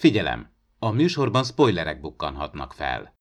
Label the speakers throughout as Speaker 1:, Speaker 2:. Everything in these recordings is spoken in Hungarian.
Speaker 1: Figyelem! A műsorban spoilerek bukkanhatnak fel.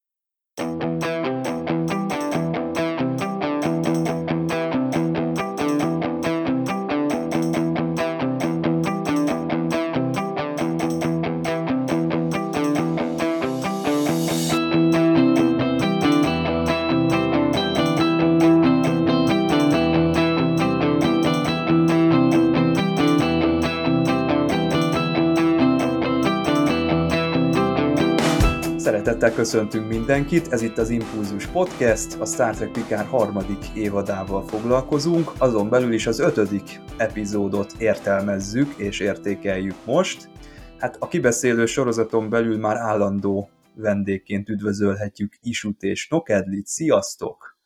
Speaker 2: Köszöntünk mindenkit, ez itt az Impulzus Podcast, a Star Trek Picard harmadik évadával foglalkozunk, azon belül is az ötödik epizódot értelmezzük és értékeljük most. Hát a kibeszélő sorozaton belül már állandó vendégként üdvözölhetjük Isut és Nokedlit. Sziasztok!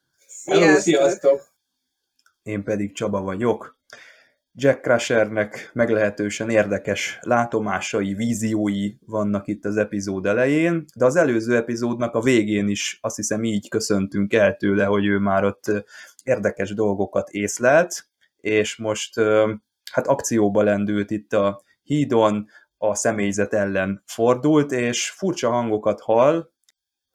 Speaker 3: Hello, sziasztok!
Speaker 2: Én pedig Csaba vagyok. Jack Crushernek meglehetősen érdekes látomásai, víziói vannak itt az epizód elején, de az előző epizódnak a végén is azt hiszem így köszöntünk el tőle, hogy ő már ott érdekes dolgokat észlelt, és most hát akcióba lendült itt a hídon, a személyzet ellen fordult, és furcsa hangokat hall,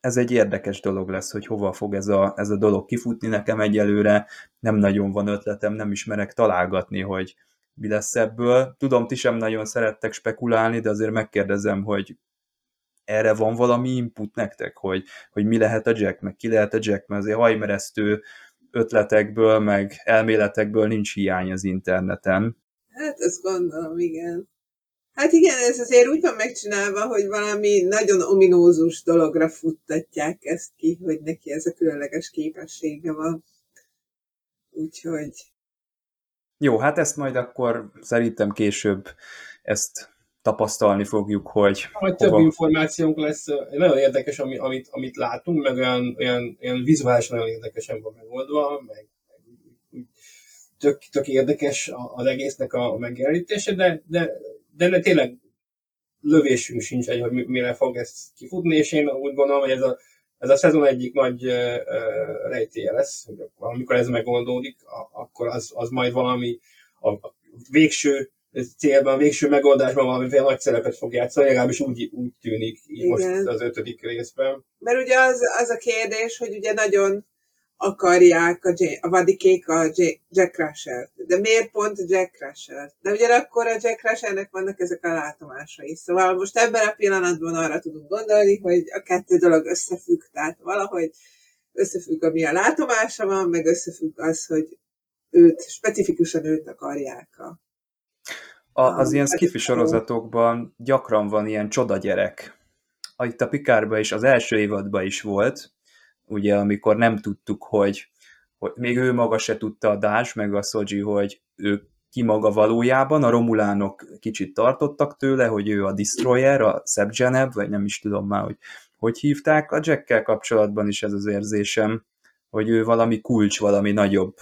Speaker 2: ez egy érdekes dolog lesz, hogy hova fog ez a, ez a dolog kifutni. Nekem egyelőre nem nagyon van ötletem, nem ismerek találgatni, hogy mi lesz ebből. Tudom, ti sem nagyon szerettek spekulálni, de azért megkérdezem, hogy erre van valami input nektek, hogy, hogy mi lehet a Jack, meg ki lehet a Jack, mert azért hajmeresztő ötletekből, meg elméletekből nincs hiány az interneten.
Speaker 3: Hát ezt gondolom, igen. Hát igen, ez azért úgy van megcsinálva, hogy valami nagyon ominózus dologra futtatják ezt ki, hogy neki ez a különleges képessége van. Úgyhogy...
Speaker 2: Jó, hát ezt majd akkor szerintem később ezt tapasztalni fogjuk, hogy...
Speaker 4: Majd hova... több információnk lesz, nagyon érdekes, ami, amit, amit látunk, meg olyan, olyan, olyan vizuális nagyon érdekesen van megoldva, meg, meg tök, tök érdekes az egésznek a megjelenítése, de, de de tényleg lövésünk sincs egy, hogy mire fog ez kifutni, és én úgy gondolom, hogy ez a, ez a szezon egyik nagy uh, rejtéje lesz, hogy amikor ez megoldódik, akkor az, az majd valami a, a végső célban, a végső megoldásban valami nagy szerepet fog játszani, legalábbis úgy, úgy tűnik így Igen. most az ötödik részben.
Speaker 3: Mert ugye az, az a kérdés, hogy ugye nagyon akarják a, J- a vadikék a J- Jack crusher De miért pont Jack crusher De ugyanakkor a Jack Crushernek vannak ezek a látomásai. Szóval most ebben a pillanatban arra tudunk gondolni, hogy a kettő dolog összefügg, tehát valahogy összefügg, ami a látomása van, meg összefügg az, hogy őt, specifikusan őt akarják a,
Speaker 2: a, az ilyen skifi sorozatokban gyakran van ilyen csoda gyerek. Itt a Pikárban is, az első évadban is volt, ugye amikor nem tudtuk, hogy, hogy még ő maga se tudta a Dás, meg a Szoji, hogy ő ki maga valójában, a romulánok kicsit tartottak tőle, hogy ő a Destroyer, a Sebgeneb, vagy nem is tudom már, hogy hogy hívták. A Jackkel kapcsolatban is ez az érzésem, hogy ő valami kulcs, valami nagyobb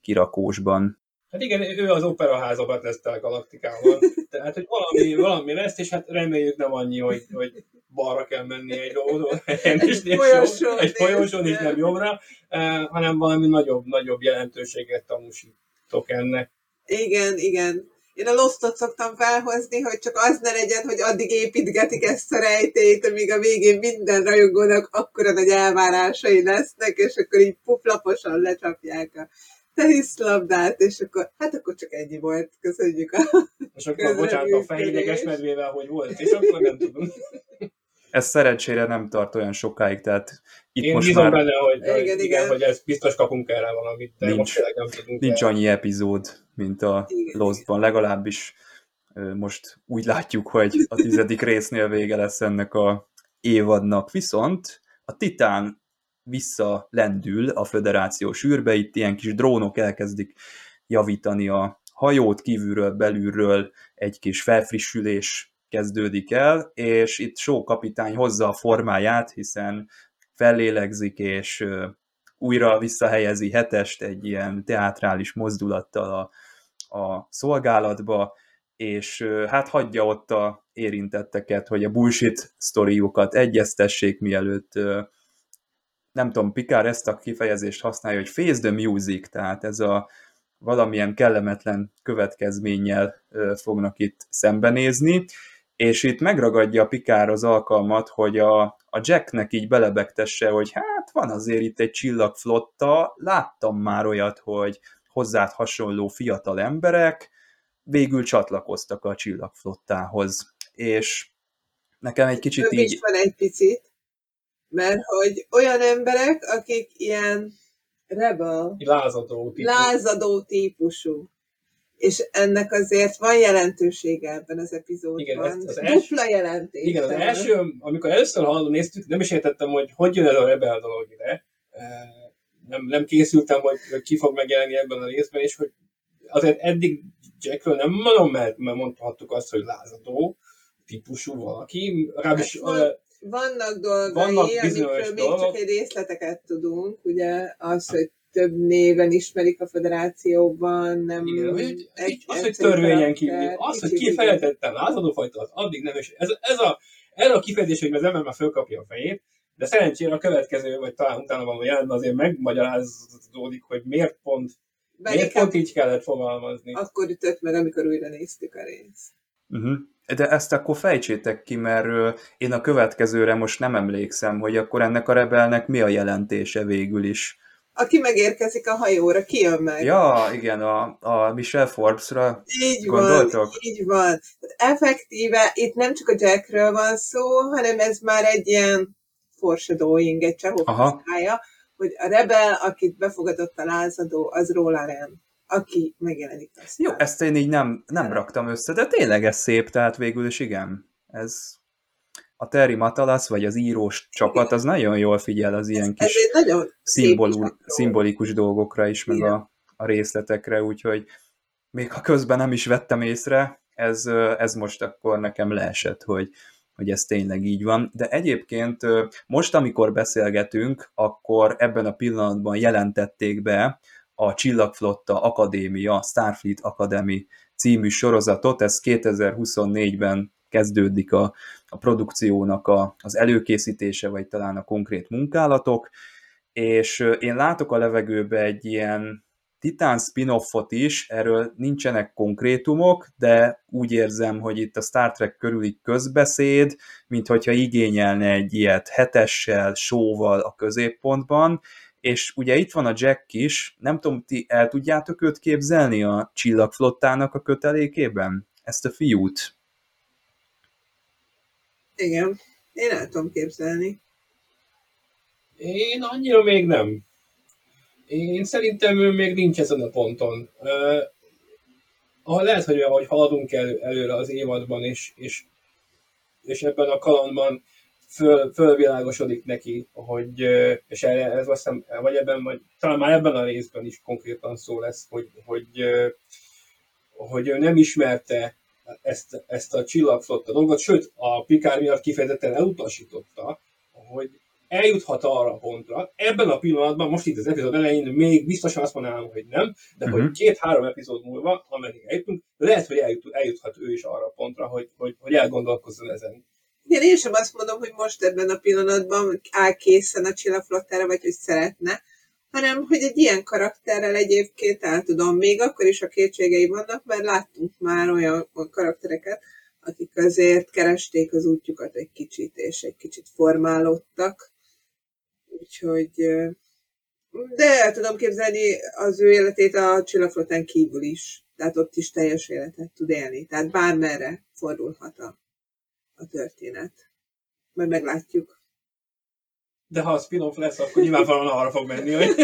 Speaker 2: kirakósban.
Speaker 4: Hát igen, ő az operaházabat lesz a galaktikával. Tehát, hogy valami, valami lesz, és hát reméljük nem annyi, hogy, hogy balra kell menni egy oldalon, egy folyosón, egy folyosón és nem jobbra, eh, hanem valami nagyobb, nagyobb jelentőséget tanúsítok ennek.
Speaker 3: Igen, igen. Én a Lostot szoktam felhozni, hogy csak az ne legyen, hogy addig építgetik ezt a rejtélyt, amíg a végén minden rajongónak akkora nagy elvárásai lesznek, és akkor így puflaposan lecsapják a teniszlabdát, és akkor, hát akkor csak ennyi volt, köszönjük a
Speaker 4: És akkor bocsánat, a fejlényeges medvével hogy volt, és akkor nem tudom
Speaker 2: ez szerencsére nem tart olyan sokáig, tehát
Speaker 4: itt Én most már... benne, hogy, igen, igen, igen. hogy ez biztos kapunk erre valamit, de
Speaker 2: nincs,
Speaker 4: most
Speaker 2: nem tudunk Nincs annyi epizód, mint a Lostban, legalábbis most úgy látjuk, hogy a tizedik résznél vége lesz ennek a évadnak, viszont a Titán visszalendül a föderációs űrbe, itt ilyen kis drónok elkezdik javítani a hajót kívülről, belülről, egy kis felfrissülés kezdődik el, és itt Só kapitány hozza a formáját, hiszen fellélegzik, és újra visszahelyezi hetest egy ilyen teátrális mozdulattal a, a szolgálatba, és hát hagyja ott a érintetteket, hogy a bullshit sztoriukat egyeztessék, mielőtt nem tudom, Pikár ezt a kifejezést használja, hogy face the music, tehát ez a valamilyen kellemetlen következménnyel fognak itt szembenézni, és itt megragadja a Pikár az alkalmat, hogy a, a Jacknek így belebegtesse, hogy hát van azért itt egy csillagflotta, láttam már olyat, hogy hozzád hasonló fiatal emberek végül csatlakoztak a csillagflottához. És nekem egy kicsit
Speaker 3: Több
Speaker 2: így...
Speaker 3: is van egy picit, mert hogy olyan emberek, akik ilyen rebel,
Speaker 4: Lázadó. típus.
Speaker 3: lázadó típusú. És ennek azért van jelentősége ebben az epizódban.
Speaker 4: Igen, az
Speaker 3: Dupla
Speaker 4: első-
Speaker 3: jelentés.
Speaker 4: Igen, az első, amikor először hallom, néztük, nem is értettem, hogy hogy jön ez a Rebel dolog ide. Nem, nem készültem, hogy, hogy ki fog megjelenni ebben a részben, és hogy azért eddig Jackről nem mondom, mert, mert mondhattuk azt, hogy lázadó típusú valaki. Ráadásul
Speaker 3: Hát van- Vannak dolgai,
Speaker 4: Vannak
Speaker 3: amikről még csak egy részleteket tudunk, ugye az, hogy több néven ismerik a federációban, nem
Speaker 4: Igen,
Speaker 3: egy
Speaker 4: így, az, hogy törvényen kívül, az, hogy kifejezetten lázadó fajta, az addig nem, és ez, ez, a, ez a kifejezés, hogy az ember már fölkapja a fejét, de szerencsére a következő, vagy talán utána való jelentben azért megmagyarázódik, hogy miért pont,
Speaker 3: Bár
Speaker 4: miért pont így kellett fogalmazni.
Speaker 3: akkor ütött meg, amikor újra néztük a részt.
Speaker 2: Uh-huh. De ezt akkor fejtsétek ki, mert én a következőre most nem emlékszem, hogy akkor ennek a rebelnek mi a jelentése végül is.
Speaker 3: Aki megérkezik a hajóra, ki jön meg?
Speaker 2: Ja, igen, a, a Michelle Forbesra
Speaker 3: Így
Speaker 2: Gondoltok?
Speaker 3: van, így van. Tehát effektíve itt nem csak a Jackről van szó, hanem ez már egy ilyen foreshadowing, egy csehófaszkája, hogy a rebel, akit befogadott a lázadó, az róla nem, aki megjelenik aztán.
Speaker 2: Jó, ezt én így nem, nem raktam össze, de tényleg ez szép, tehát végül is igen. Ez a Terry Matalas, vagy az írós csapat, az nagyon jól figyel az ilyen
Speaker 3: ez
Speaker 2: kis
Speaker 3: egy nagyon
Speaker 2: szimbolú, szimbolikus dolgokra is, meg
Speaker 3: Igen.
Speaker 2: a, a részletekre, úgyhogy még ha közben nem is vettem észre, ez, ez most akkor nekem leesett, hogy, hogy ez tényleg így van. De egyébként most, amikor beszélgetünk, akkor ebben a pillanatban jelentették be a Csillagflotta Akadémia, Starfleet Academy című sorozatot, ez 2024-ben kezdődik a, a produkciónak a, az előkészítése, vagy talán a konkrét munkálatok, és én látok a levegőbe egy ilyen Titán spin-offot is, erről nincsenek konkrétumok, de úgy érzem, hogy itt a Star Trek körüli közbeszéd, mint hogyha igényelne egy ilyet hetessel, sóval a középpontban, és ugye itt van a Jack is, nem tudom, ti el tudjátok őt képzelni a csillagflottának a kötelékében? Ezt a fiút?
Speaker 3: Igen, én el tudom képzelni.
Speaker 4: Én annyira még nem. Én szerintem ő még nincs ezen a ponton. Uh, lehet, hogy ahogy haladunk elő, előre az évadban, és, és, és ebben a kalandban föl, fölvilágosodik neki, hogy, és erre, ez azt hiszem, vagy ebben, vagy talán már ebben a részben is konkrétan szó lesz, hogy, hogy, hogy ő nem ismerte ezt, ezt a csillagflotta dolgot, sőt, a Pikár miatt kifejezetten elutasította, hogy eljuthat arra a pontra. Ebben a pillanatban, most itt az epizód elején még biztosan azt mondanám, hogy nem, de uh-huh.
Speaker 2: Mhm.
Speaker 4: hogy két-három epizód múlva, ameddig eljutunk, lehet, hogy eljut, eljuthat ő is arra a pontra, hogy, hogy, hogy elgondolkozzon ezen.
Speaker 3: Igen, én sem azt mondom, hogy most ebben a pillanatban áll készen a csillagflottára, vagy hogy szeretne, hanem hogy egy ilyen karakterrel egyébként el tudom, még akkor is a kétségei vannak, mert láttunk már olyan karaktereket, akik azért keresték az útjukat egy kicsit, és egy kicsit formálódtak. Úgyhogy de el tudom képzelni az ő életét a csillagflottán kívül is. Tehát ott is teljes életet tud élni. Tehát bármerre fordulhat a, a történet. Majd meglátjuk.
Speaker 4: De ha a spin-off lesz, akkor nyilvánvalóan arra fog menni, hogy,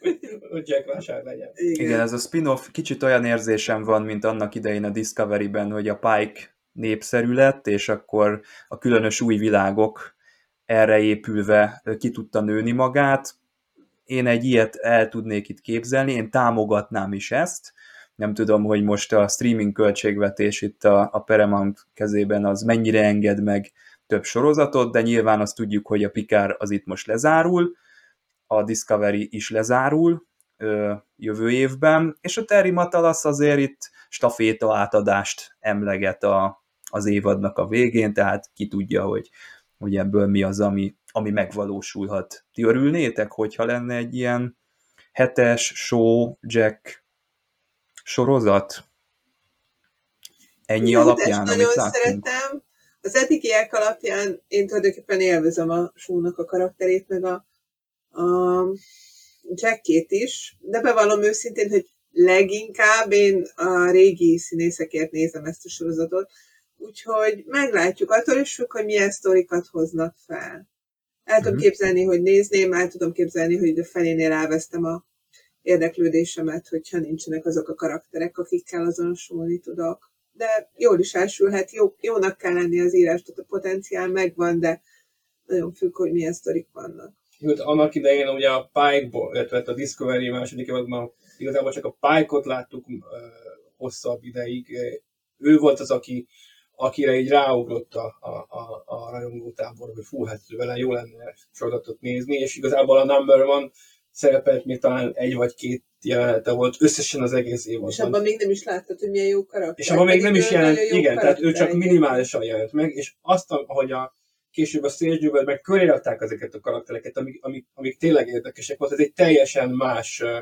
Speaker 4: hogy, hogy Jack Rashard legyen.
Speaker 3: Igen.
Speaker 2: Igen, ez a spin-off kicsit olyan érzésem van, mint annak idején a Discovery-ben, hogy a Pike népszerű lett, és akkor a különös új világok erre épülve ki tudta nőni magát. Én egy ilyet el tudnék itt képzelni, én támogatnám is ezt. Nem tudom, hogy most a streaming költségvetés itt a, a Paramount kezében az mennyire enged meg több sorozatot, de nyilván azt tudjuk, hogy a Picard az itt most lezárul, a Discovery is lezárul ö, jövő évben, és a Terry Matalas azért itt staféta átadást emleget a, az évadnak a végén, tehát ki tudja, hogy, hogy ebből mi az, ami, ami megvalósulhat. Ti örülnétek, hogyha lenne egy ilyen hetes show Jack sorozat? Ennyi
Speaker 3: Jó,
Speaker 2: alapján, amit
Speaker 3: nagyon
Speaker 2: láttunk.
Speaker 3: szeretem. Az eddigiek alapján én tulajdonképpen élvezem a Sónak a karakterét, meg a, a Jackét is, de bevallom őszintén, hogy leginkább én a régi színészekért nézem ezt a sorozatot, úgyhogy meglátjuk, attól is függ, hogy milyen sztorikat hoznak fel. El tudom
Speaker 2: Mhm.
Speaker 3: képzelni, hogy nézném, el tudom képzelni, hogy a felénél elvesztem a érdeklődésemet, hogyha nincsenek azok a karakterek, akikkel azonosulni tudok. De jól is elsülhet, jó, jónak kell lenni az írás, tehát a potenciál megvan, de nagyon függ, hogy milyen sztorik vannak.
Speaker 4: Jó, annak idején ugye a Pike-ból, illetve a Discovery második évadban igazából csak a Pike-ot láttuk uh, hosszabb ideig. Ő volt az, aki, akire így ráugrott a, a, a, a rajongótábor, hogy fú, hát vele jó lenne sorozatot nézni, és igazából a Number One szerepelt még talán egy vagy két jelenete volt összesen az egész
Speaker 3: És
Speaker 4: évadban.
Speaker 3: abban még nem is láttad, hogy milyen jó karakter.
Speaker 4: És abban még nem is jelent, igen, tehát ő
Speaker 3: karakter,
Speaker 4: csak minimálisan jelent meg, és azt, ahogy a később a Jewel meg köré rakták ezeket a karaktereket, amik, amik, amik tényleg érdekesek volt, ez egy teljesen más ö,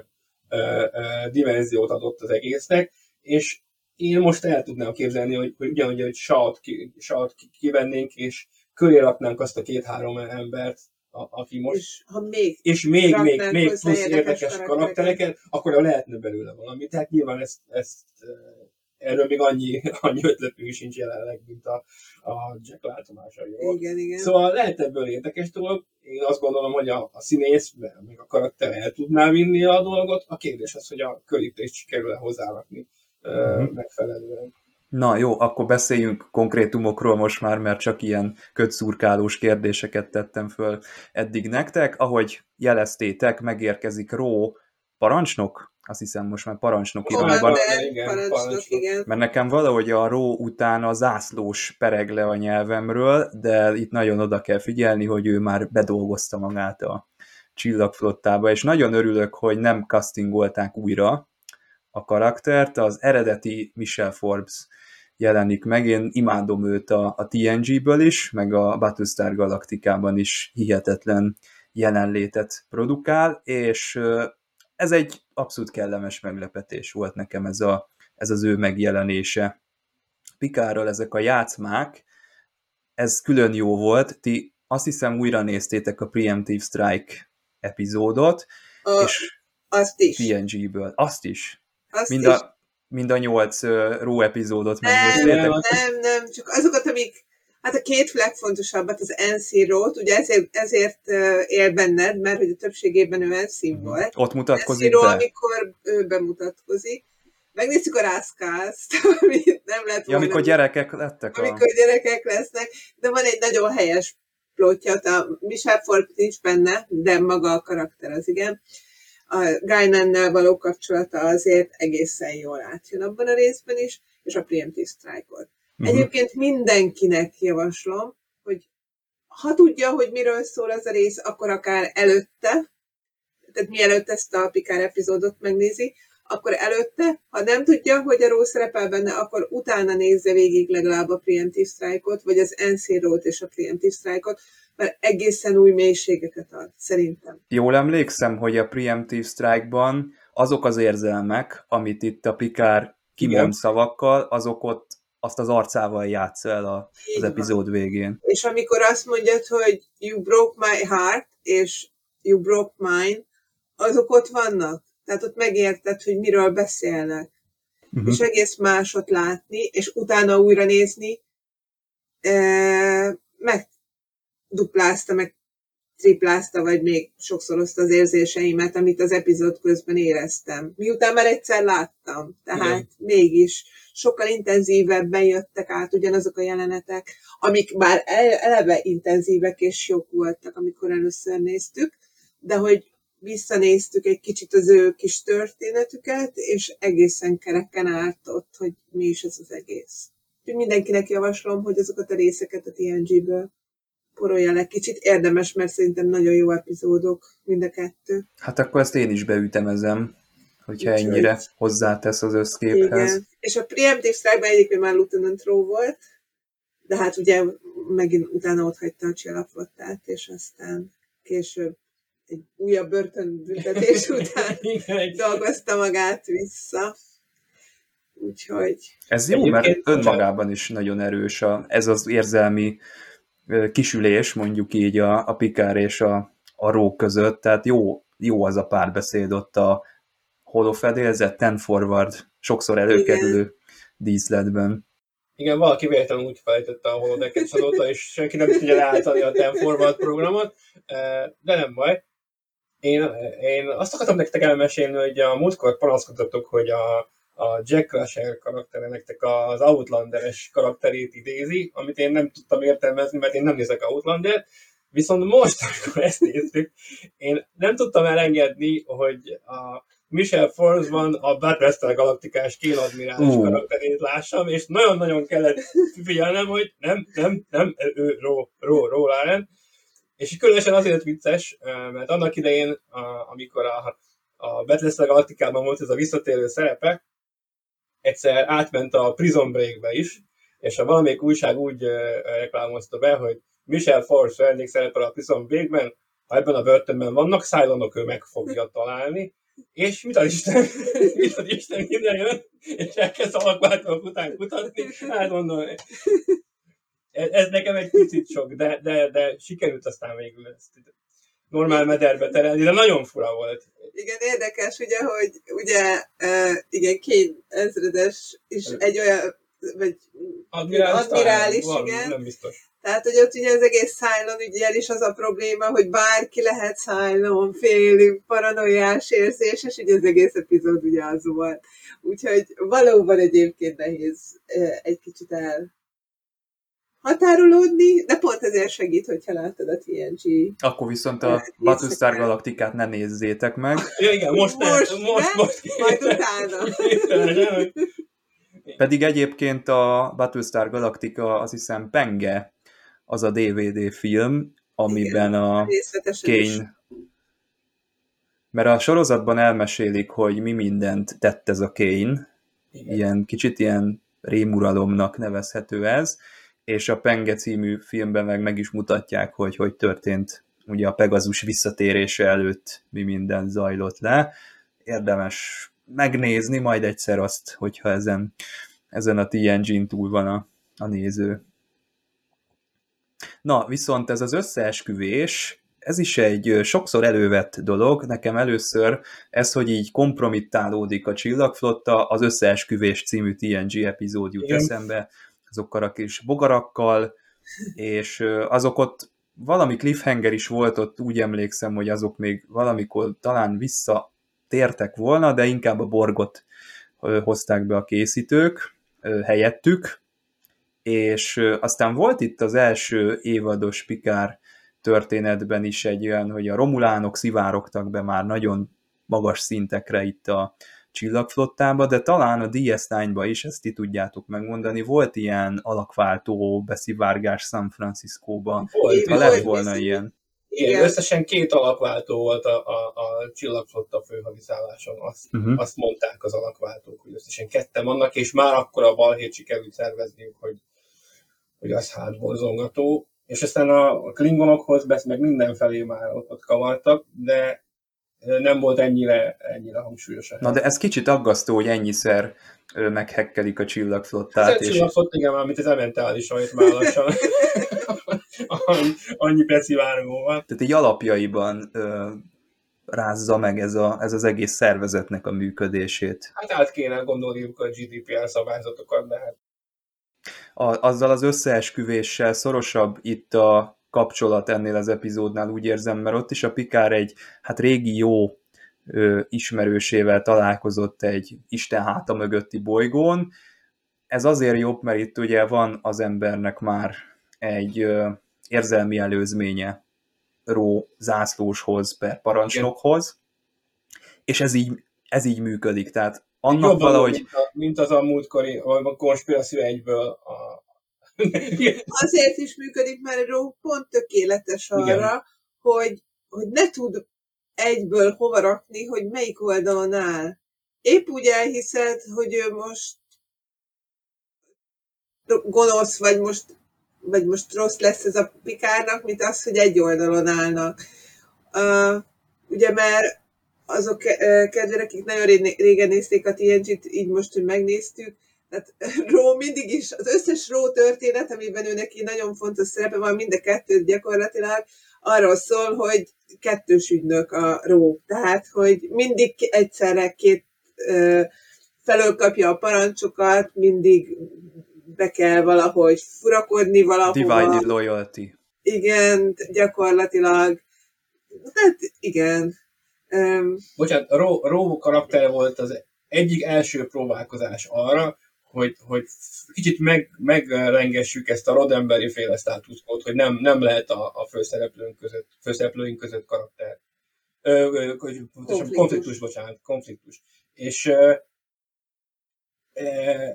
Speaker 4: ö, ö, dimenziót adott az egésznek, és én most el tudnám képzelni, hogy, hogy ugyanúgy, hogy ki, Shaw-t ki- kivennénk, és köré raknánk azt a két-három embert, a, aki most
Speaker 3: És ha még
Speaker 4: és még, még, még plusz
Speaker 3: érdekes
Speaker 4: érdekes
Speaker 3: karaktereket.
Speaker 4: akkor lehetne belőle valami. Tehát nyilván ezt, ezt eh, erről még annyi, annyi ötletünk sincs jelenleg, mint a, a Jack látomásairól.
Speaker 3: igen, igen.
Speaker 4: Szóval lehet ebből érdekes dolog. Én azt gondolom, hogy a, a színész, meg a karakter el tudná vinni a dolgot. A kérdés az, hogy a körítést sikerül-e hozzárakni
Speaker 2: Mhm.
Speaker 4: megfelelően.
Speaker 2: Na jó, akkor beszéljünk konkrétumokról most már, mert csak ilyen kötszurkálós kérdéseket tettem föl eddig nektek. Ahogy jeleztétek, megérkezik Ró parancsnok, azt hiszem most már parancsnok irányban,
Speaker 4: igen,
Speaker 3: parancsnok,
Speaker 4: parancsnok.
Speaker 3: igen.
Speaker 2: mert nekem valahogy a Ró után a zászlós pereg le a nyelvemről, de itt nagyon oda kell figyelni, hogy ő már bedolgozta magát a csillagflottába, és nagyon örülök, hogy nem castingolták újra a karaktert, az eredeti Michelle Forbes jelenik meg, én imádom őt a, a TNG-ből is, meg a Battlestar Galacticában is hihetetlen jelenlétet produkál, és ez egy abszolút kellemes meglepetés volt nekem ez, a, ez az ő megjelenése. Pikárral ezek a játszmák, ez külön jó volt, ti azt hiszem újra néztétek a Preemptive Strike epizódot,
Speaker 3: A,
Speaker 2: és
Speaker 3: azt is.
Speaker 2: TNG-ből, azt is,
Speaker 3: Azt
Speaker 2: mind
Speaker 3: is.
Speaker 2: a, mind a nyolc Raw epizódot
Speaker 3: Nem,
Speaker 2: megnéztétek.
Speaker 3: nem, nem, csak azokat, amik, hát a két legfontosabbat, az NC Road, ugye ezért, ezért él benned, mert hogy a többségében ő NC volt.
Speaker 2: Ott mutatkozik
Speaker 3: NC-ról,
Speaker 2: be.
Speaker 3: amikor ő bemutatkozik. Megnézzük a Rászkászt, amit nem lehet
Speaker 2: Ja, amikor gyerekek lettek a...
Speaker 3: amikor gyerekek lesznek, de van egy nagyon helyes plotja, a Michelle Forbes nincs benne, de maga a karakter az igen. A Guynannel való kapcsolata azért egészen jól átjön abban a részben is, és a Preemptive Strike-ot.
Speaker 2: Mhm.
Speaker 3: Egyébként mindenkinek javaslom, hogy ha tudja, hogy miről szól az a rész, akkor akár előtte, tehát mielőtt ezt a Pikár epizódot megnézi, akkor előtte, ha nem tudja, hogy a Ró szerepel benne, akkor utána nézze végig legalább a Preemptive Strike-ot, vagy az NC Road és a Preemptive Strike-ot, mert egészen új mélységeket ad, szerintem.
Speaker 2: Jól emlékszem, hogy a Preemptive Strike-ban azok az érzelmek, amit itt a Pikár kimond szavakkal, azok ott azt az arcával játsz el a, az epizód végén.
Speaker 3: És amikor azt mondjad, hogy you broke my heart, és you broke mine, azok ott vannak. Tehát ott megérted, hogy miről beszélnek.
Speaker 2: Uh-huh.
Speaker 3: és egész másot látni, és utána újra nézni, e, meg duplázta, meg triplázta, vagy még sokszorozta az érzéseimet, amit az epizód közben éreztem. Miután már egyszer láttam, tehát
Speaker 4: Igen.
Speaker 3: Mégis sokkal intenzívebben jöttek át ugyanazok a jelenetek, amik már el- eleve intenzívek és jók voltak, amikor először néztük, de hogy visszanéztük egy kicsit az ő kis történetüket, és egészen kereken állt ott, hogy mi is ez az egész. Úgyhogy mindenkinek javaslom, hogy azokat a részeket a TNG-ből porolja le kicsit. Érdemes, mert szerintem nagyon jó epizódok mind a kettő.
Speaker 2: Hát akkor ezt én is beütemezem, hogyha
Speaker 3: Úgyhogy-
Speaker 2: ennyire hozzátesz az összképhez.
Speaker 3: Igen. És a Preemptive Strike-ban egyébként már Lieutenant Rowe volt, de hát ugye megint utána ott hagyta a csillagflottát, és aztán később egy újabb börtönbüntetés után dolgozta magát vissza. Úgyhogy...
Speaker 2: Ez jó, mert önmagában is nagyon erős a, ez az érzelmi kisülés, mondjuk így a, a Pikár és a, a Ró között, tehát jó, jó az a párbeszéd ott a holofedélzett, ten forward, sokszor előkerülő díszletben.
Speaker 4: Igen, valaki véletlenül úgy felejtette a holodeket azóta, és senki nem tudja leállítani a Ten Forward programot, de nem baj. Én, én azt akartam nektek elmesélni, hogy a múltkor panaszkodtatok, hogy a, a Jack Crusher karaktere nektek az Outlanderes karakterét idézi, amit én nem tudtam értelmezni, mert én nem nézek Outlander, viszont most, amikor ezt néztük, én nem tudtam elengedni, hogy a Michelle Forsman a Battlestar Galaktikás kéladmirális
Speaker 2: Ú.
Speaker 4: karakterét lássam, és nagyon-nagyon kellett figyelnem, hogy nem, nem, nem, ő Ró, Ró, Ró Lauren. És különösen azért vicces, mert annak idején, amikor a, a Battlestar Galaktikában volt ez a visszatérő szerepe, egyszer átment a Prison Breakbe is, és a valamelyik újság úgy reklámozta be, hogy Michelle Force vendég szerepel a Prison Breakben, ha ebben a börtönben vannak szájlonok, ő meg fogja találni, és mit ad Isten, mit ad Isten, ide jön, és elkezd alakváltók után kutatni, hát mondom, ez, ez nekem egy picit sok, de, de, de sikerült aztán végül ezt normál mederbe terelni, de nagyon fura volt.
Speaker 3: Igen, érdekes, ugye, hogy ugye, uh, igen, Kén ezredes is egy olyan, vagy
Speaker 4: Admirális,
Speaker 3: Admirális,
Speaker 4: talán,
Speaker 3: igen.
Speaker 4: Nem biztos.
Speaker 3: Tehát, hogy ott ugye az egész Cylon ügyel is az a probléma, hogy bárki lehet Cylon, félünk, paranoiás érzés, és ugye az egész epizód ugye az volt. Úgyhogy valóban egyébként nehéz eh, egy kicsit el határolódni, de pont ezért segít, hogyha látod a TNG.
Speaker 2: Akkor viszont a. Battlestar Galaktikát ne nézzétek meg.
Speaker 4: Ja, igen, most,
Speaker 3: Most
Speaker 4: most, most,
Speaker 3: nem?
Speaker 4: most,
Speaker 3: Majd utána.
Speaker 2: Pedig egyébként a Battlestar Galactica azt hiszem Penge az a DVD film, amiben a
Speaker 3: Részletesen is.
Speaker 2: Kane mert a sorozatban elmesélik, hogy mi mindent tett ez a Kane,
Speaker 4: Igen.
Speaker 2: ilyen kicsit ilyen rémuralomnak nevezhető ez, és a Penge című filmben meg meg is mutatják, hogy hogy történt ugye a Pegazus visszatérése előtt mi minden zajlott le. Érdemes megnézni majd egyszer azt, hogyha ezen, ezen a TNG-n túl van a, a néző. Na, viszont ez az összeesküvés, ez is egy sokszor elővett dolog. Nekem először ez, hogy így kompromittálódik a csillagflotta, az összeesküvés című TNG epizód jut
Speaker 4: Igen.
Speaker 2: eszembe, azokkal a kis bogarakkal, és azok ott valami cliffhanger is volt, ott úgy emlékszem, hogy azok még valamikor talán visszatértek volna, de inkább a borgot hozták be a készítők helyettük, és aztán volt itt az első évados Pikár történetben is egy olyan, hogy a romulánok szivárogtak be már nagyon magas szintekre itt a csillagflottába, de talán a DS9-ba is, ezt ti tudjátok megmondani, volt ilyen alakváltó beszivárgás San Franciscóba.
Speaker 4: Volt,
Speaker 2: Ha lett volna
Speaker 3: bizony.
Speaker 2: ilyen.
Speaker 4: Igen,
Speaker 3: Igen.
Speaker 4: összesen két alakváltó volt a, a, a csillagflotta főhadiszálláson. Azt,
Speaker 2: Uh-huh.
Speaker 4: azt mondták az alakváltók, hogy összesen ketten vannak, és már akkor a balhét sikerült szervezniük, hogy, hogy az hát borzongató. És aztán a klingonokhoz besz, meg mindenfelé már ott, ott kavartak, de nem volt ennyire, ennyire hangsúlyos. a
Speaker 2: Na de ez kicsit aggasztó, hogy ennyiszer meghekkelik a csillagflottát,
Speaker 4: Hát,
Speaker 2: és
Speaker 4: csillagflott, igen, már mint az ementális, amit már lassan annyi, precivárgó van.
Speaker 2: tehát így alapjaiban ö, rázza meg ez, a, ez az egész szervezetnek a működését.
Speaker 4: Hát át kéne gondolniuk a GDPR szabályzatokat, de hát
Speaker 2: a, azzal az összeesküvéssel szorosabb itt a kapcsolat ennél az epizódnál, úgy érzem, mert ott is a Pikár egy hát régi jó ö, ismerősével találkozott egy Isten háta mögötti bolygón. Ez azért jobb, mert itt ugye van az embernek már egy ö, érzelmi előzménye Ró zászlóshoz per parancsnokhoz, és ez így, ez így működik. Tehát annak
Speaker 4: Jobban,
Speaker 2: valahogy
Speaker 4: mint, a, mint az a múltkori, a konspiracy egyből a...
Speaker 3: Azért is működik, mert Ró pont tökéletes arra,
Speaker 4: Igen.
Speaker 3: hogy, hogy ne tud egyből hova rakni, hogy melyik oldalon áll. Épp úgy elhiszed, hogy ő most gonosz, vagy most, vagy most rossz lesz ez a pikárnak, mint az, hogy egy oldalon állnak. Uh, ugye, mert azok ö, kedvére, akik nagyon ré- régen nézték a TNG-t, így most, hogy megnéztük, tehát Ró mindig is, az összes Ró történet, amiben ő neki nagyon fontos szerepe van, mind a kettőt gyakorlatilag, arról szól, hogy kettős ügynök a Ró. Tehát, hogy mindig egyszerre két ö, felől kapja a parancsokat, mindig be kell valahogy furakodni valahova.
Speaker 2: Divided loyalty.
Speaker 3: Igen, gyakorlatilag. Hát igen. Um,
Speaker 4: Bocsánat, Ró, Ró karaktere volt az egyik első próbálkozás arra, hogy, hogy kicsit meg, megrengessük ezt a Rodemberi féle státuszkót, hogy nem, nem lehet a, a főszereplőink között, főszereplőink között karakter. Ö, ö, konfliktus. konfliktus, bocsánat, konfliktus. És ö, ö,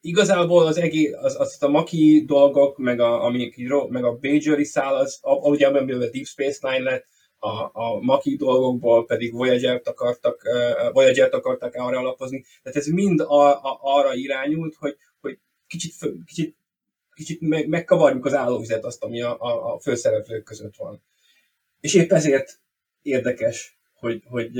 Speaker 4: igazából az egész, az, az a Maki dolgok, meg a, amik, meg a Bajori szál, az, ugye a Deep Space Nine lett, a, a Maki dolgokból pedig Voyager-t akartak, uh, Voyager-t akartak arra alapozni. Tehát ez mind a, a, arra irányult, hogy, hogy kicsit, kicsit, kicsit meg, megkavarjuk az állóvizet azt, ami a, a, a főszereplők között van. És épp ezért érdekes, hogy, hogy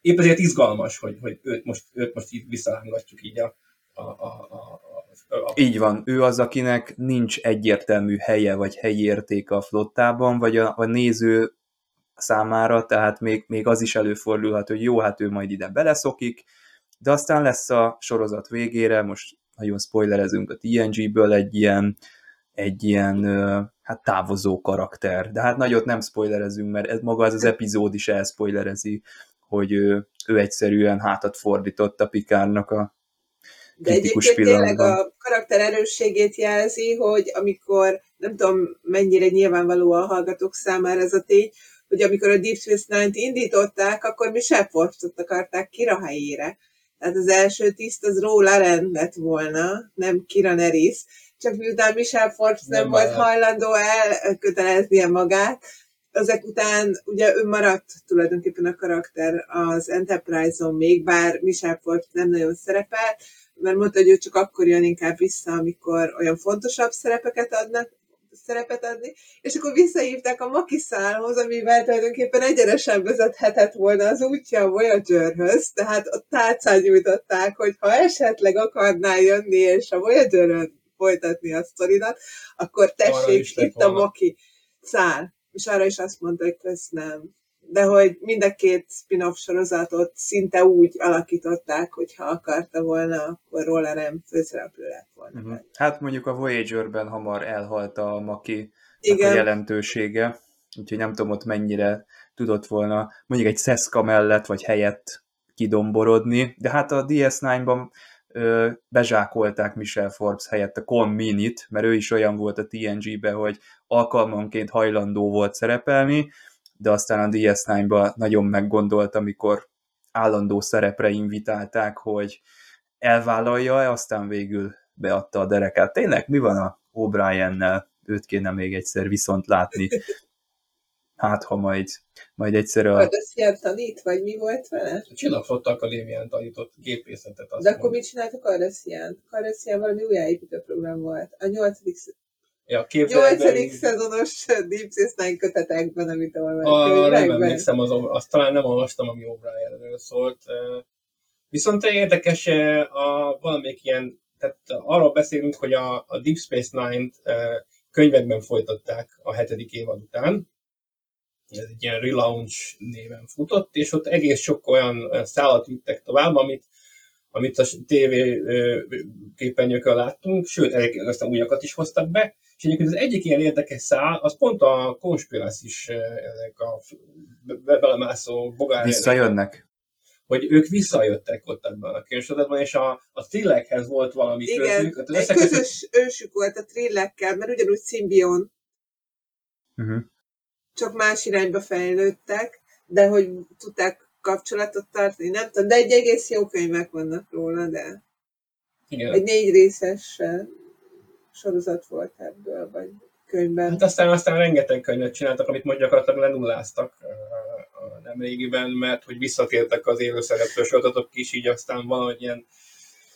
Speaker 4: épp ezért izgalmas, hogy, hogy őt, most, őt most így visszalángatjuk így a, a, a, a,
Speaker 2: a... Így van, ő az, akinek nincs egyértelmű helye vagy helyi értéke a flottában, vagy a, a néző számára, tehát még, még az is előfordulhat, hogy jó, hát ő majd ide beleszokik, de aztán lesz a sorozat végére, most nagyon spoilerezünk a TNG-ből egy ilyen, egy ilyen hát távozó karakter. De hát nagyot nem spoilerezünk, mert ez maga az az epizód is elspoilerezi, hogy ő, ő egyszerűen hátat fordított a Pikárnak a
Speaker 3: de egyébként tényleg a karakter erősségét jelzi, hogy amikor, nem tudom mennyire nyilvánvaló a hallgatók számára ez a tény, hogy amikor a Deep Space Nine-t indították, akkor Michelle Forbes-ot akarták Kira helyére. Tehát az első tiszt az Laren lett volna, nem Kira Neris, csak miután Michelle Forbes nem, nem volt hajlandó elköteleznie magát, ezek után ugye ő maradt tulajdonképpen a karakter az Enterprise-on még, bár Michelle Forbes nem nagyon szerepel, mert mondta, hogy ő csak akkor jön inkább vissza, amikor olyan fontosabb szerepeket adnak szerepet adni, és akkor visszahívták a Makiszálhoz, amivel tulajdonképpen egyenesen vezethetett volna az útja a Voyager-höz, tehát a tálcán nyújtották, hogy ha esetleg akarnál jönni, és a voyager folytatni a sztoridat, akkor tessék, itt a Maki szál. És arra is azt mondta, hogy köszönöm de hogy mind a két spin-off sorozatot szinte úgy alakították, hogy ha akarta volna, akkor Rollerem főszereplő lett volna. Uh-huh.
Speaker 2: Hát mondjuk a Voyager-ben hamar elhalt a Maki Igen. a jelentősége, úgyhogy nem tudom ott mennyire tudott volna mondjuk egy Szeszka mellett vagy helyett kidomborodni, de hát a DS9-ban ö, bezsákolták Michelle Forbes helyett a Con Minit, mert ő is olyan volt a TNG-be, hogy alkalmanként hajlandó volt szerepelni, de aztán a DS9-ban nagyon meggondolt, amikor állandó szerepre invitálták, hogy elvállalja-e, aztán végül beadta a derekát. Tényleg, mi van a O'Brien-nel? Őt kéne még egyszer viszont látni. Hát, ha majd, majd egyszer a...
Speaker 3: Kardashian tanít, vagy mi volt vele?
Speaker 4: A Csillagflotta Akadémián tanított gépészetet.
Speaker 3: De akkor mit csinált a Kardashian? Kardashian valami újjáépítő program volt. A nyolcadik
Speaker 4: Ja,
Speaker 3: Nyolcadik szezonos Deep Space Nine kötetekben, amit
Speaker 4: olvastam. Nem emlékszem, az, azt talán nem olvastam, ami O'Brien-ről szólt. Viszont érdekes a valamelyik ilyen, tehát arról beszélünk, hogy a, a Deep Space Nine-t könyvekben folytatták a hetedik évad után. Ez egy ilyen relaunch néven futott, és ott egész sok olyan, szállat vittek tovább, amit amit a TV képernyőkön láttunk, sőt, aztán újakat is hoztak be, és egyébként az egyik ilyen érdekes szál, az pont a konspirácis, ezek a belemászó bogár.
Speaker 2: Visszajönnek?
Speaker 4: Hogy ők visszajöttek ott ebben a kérdésodban, és a, a trillekhez volt valami
Speaker 3: Igen, közük. Hát egy közös ősük volt a trillekkel, mert ugyanúgy szimbion. Uh-huh. Csak más irányba fejlődtek, de hogy tudták kapcsolatot tartani, nem tudom, de egy egész jó könyvek vannak róla, de Igen. egy négy részes sorozat volt ebből, vagy könyvben.
Speaker 4: Hát aztán, aztán rengeteg könyvet csináltak, amit mondjuk gyakorlatilag lenulláztak nem régiben, mert hogy visszatértek az élőszereplő sorozatok is, így aztán valahogy ilyen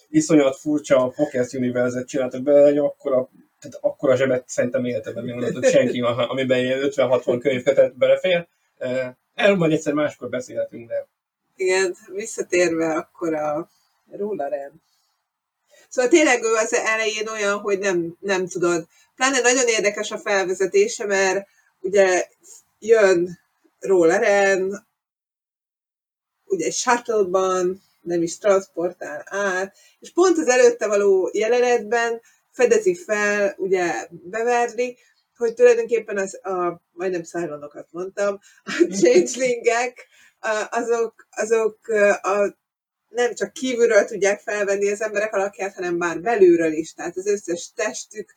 Speaker 4: iszonyat furcsa Podcast Universe-et csináltak be, egy akkora, tehát akkora zsebet szerintem életemben még mondott senki, amiben ilyen 50-60 könyv kötet belefér. Erről majd egyszer máskor beszélhetünk, de
Speaker 3: Igen, visszatérve akkor a róla rend. Szóval tényleg ő az elején olyan, hogy nem, nem tudod. Pláne nagyon érdekes a felvezetése, mert ugye jön Rolleren, ugye egy shuttle-ban, nem is transportál át, és pont az előtte való jelenetben fedezi fel, ugye Beverly, hogy tulajdonképpen az, a, majdnem szájlonokat mondtam, a changelingek, azok, azok a, nem csak kívülről tudják felvenni az emberek alakját, hanem már belülről is. Tehát az összes testük,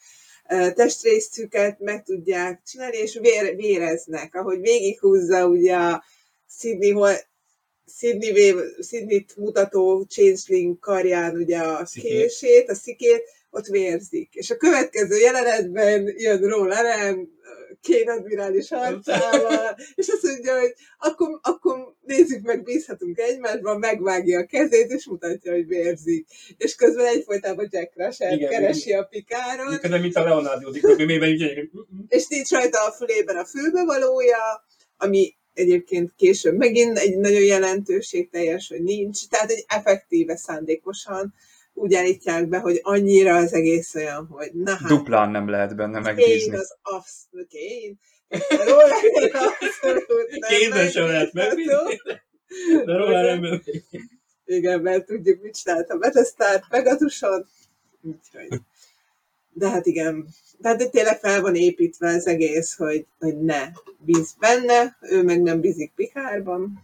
Speaker 3: testrészüket meg tudják csinálni, és vér, véreznek, ahogy végighúzza ugye a Sydney, hol, Sydney, Wave- Sydney-t mutató changeling karján ugye a
Speaker 4: Szikét.
Speaker 3: kését, a szikét, ott vérzik. És a következő jelenetben jön róla Ellen, Kén admirális arcával, és azt mondja, hogy akkor, akkor nézzük meg, bízhatunk egymásban, megvágja a kezét, és mutatja, hogy vérzik. És közben egyfolytában Jack Rusher
Speaker 4: Igen,
Speaker 3: keresi a pikáron,
Speaker 4: Miközben, mint a Leonardo DiCaprio-ben, így
Speaker 3: és nincs rajta a fülében a fülbevalója, ami egyébként később megint egy nagyon jelentőségteljes, hogy nincs, tehát egy effektíve szándékosan úgy állítják be, hogy annyira az egész olyan, hogy na hát,
Speaker 2: Duplán nem lehet benne
Speaker 3: Kane
Speaker 2: megbízni.
Speaker 3: az abszolút Kane. Róla én abszolút
Speaker 4: Kézben sem lehet megbízni. de róla nem
Speaker 3: Igen, mert tudjuk, mit csinált a Battlestar Pegatuson. Úgyhogy. De hát igen, tehát itt tényleg fel van építve az egész, hogy, hogy ne bíz benne, ő meg nem bízik Pikárban.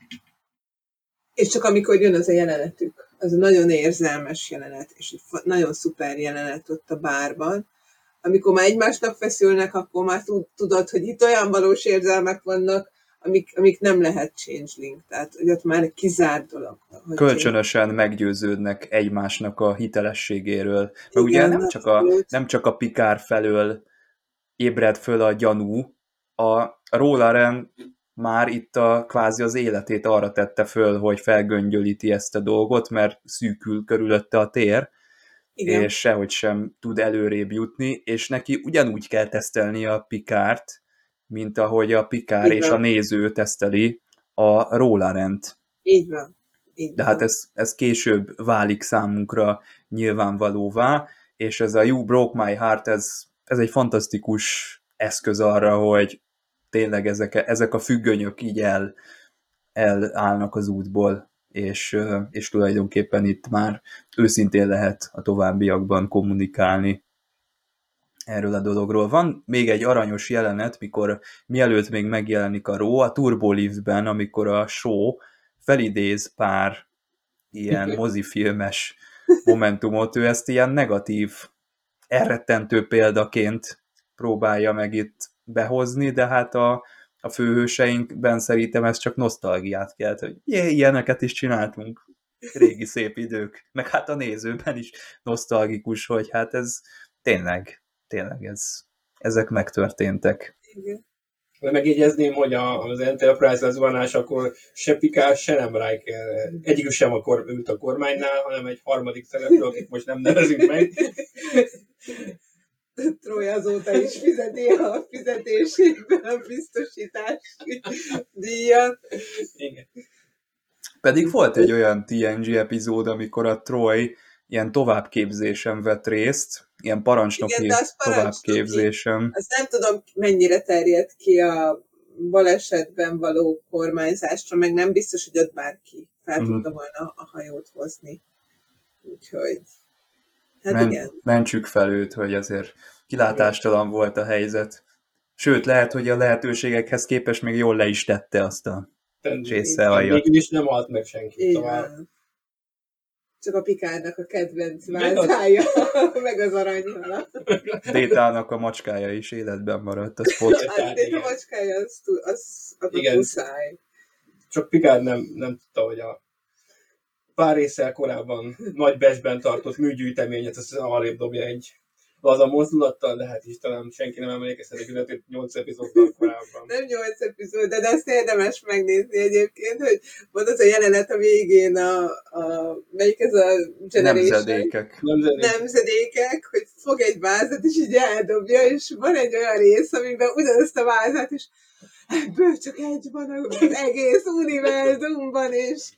Speaker 3: És csak amikor jön az a jelenetük, az nagyon érzelmes jelenet, és egy nagyon szuper jelenet ott a bárban, amikor már egymásnak feszülnek, akkor már tud- tudod, hogy itt olyan valós érzelmek vannak, amik, amik nem lehet changeling. Tehát, hogy ott már kizárt dolog. Hogy
Speaker 2: Kölcsönösen meggyőződnek egymásnak a hitelességéről. Mert ugye nem csak, a, nem csak a Pikár felől ébred föl a gyanú, a Rollaren már itt a kvázi az életét arra tette föl, hogy felgöngyölíti ezt a dolgot, mert szűkül körülötte a tér,
Speaker 3: Igen.
Speaker 2: és sehogy sem tud előrébb jutni, és neki ugyanúgy kell tesztelni a Pikárt, mint ahogy a Pikár
Speaker 3: Így
Speaker 2: és a néző teszteli a Rollarent.
Speaker 3: Így van. Így
Speaker 2: De hát ez, ez később válik számunkra nyilvánvalóvá, és ez a You Broke My Heart, ez, ez egy fantasztikus eszköz arra, hogy tényleg ezek, ezek a függönyök így el, elállnak az útból, és, és tulajdonképpen itt már őszintén lehet a továbbiakban kommunikálni erről a dologról. Van még egy aranyos jelenet, mikor mielőtt még megjelenik a Ró, a Turbo Liftben, amikor a show felidéz pár ilyen mozifilmes momentumot, ő ezt ilyen negatív, elrettentő példaként próbálja meg itt behozni, de hát a, a főhőseinkben szerintem ez csak nosztalgiát kelt, hogy jé, ilyeneket is csináltunk régi szép idők, meg hát a nézőben is nosztalgikus, hogy hát ez tényleg, tényleg ez, ezek megtörténtek.
Speaker 3: Igen.
Speaker 4: De megjegyezném, hogy a, az Enterprise lezuhanás akkor se Picard, se nem Riker. Egyikük sem a kor, ült a kormánynál, hanem egy harmadik szereplő, akit most nem nevezünk meg.
Speaker 3: Troy azóta is fizeti a fizetésében a biztosítási díjat.
Speaker 4: Igen.
Speaker 2: Pedig volt egy olyan TNG epizód, amikor a Troy ilyen továbbképzésen vett részt, ilyen parancsnoki
Speaker 3: Igen, de az parancsnoki.
Speaker 2: továbbképzésem.
Speaker 3: Azt nem tudom, mennyire terjed ki a balesetben való kormányzásra, meg nem biztos, hogy ott bárki fel
Speaker 2: Mhm.
Speaker 3: tudta volna a hajót hozni. Úgyhogy, hát
Speaker 2: Men,
Speaker 3: igen.
Speaker 2: mentsük fel őt, hogy azért kilátástalan volt a helyzet. Sőt, lehet, hogy a lehetőségekhez képest még jól le is tette azt a csészszealjat.
Speaker 4: Végül is nem halt meg senki.
Speaker 3: Így
Speaker 4: Szóval.
Speaker 3: Csak a Pikárnak a kedvenc
Speaker 4: Meg az-
Speaker 3: vázája, meg az aranyhala.
Speaker 2: Détának a macskája is életben maradt, az pot.
Speaker 3: Hát de a macskája, az, tu- az, az
Speaker 4: Igen.
Speaker 3: a muszáj.
Speaker 4: csak Picard nem, nem tudta, hogy a pár részsel korábban nagy besben tartott műgyűjteményet, azt arrébb dobja egy laza mozdulattal, de hát is talán senki nem emlékezhet, hogy követett 8 epizóddal korábban.
Speaker 3: Nem nyolc epizód, de azt érdemes megnézni egyébként, hogy van az a jelenet a végén, a, a melyik ez a Generation?
Speaker 2: Nemzedékek.
Speaker 4: Nemzedék.
Speaker 3: nemzedékek, hogy fog egy vázat, és így eldobja, és van egy olyan rész, amiben ugyanazt a vázat is ebből csak egy van az egész univerzumban, és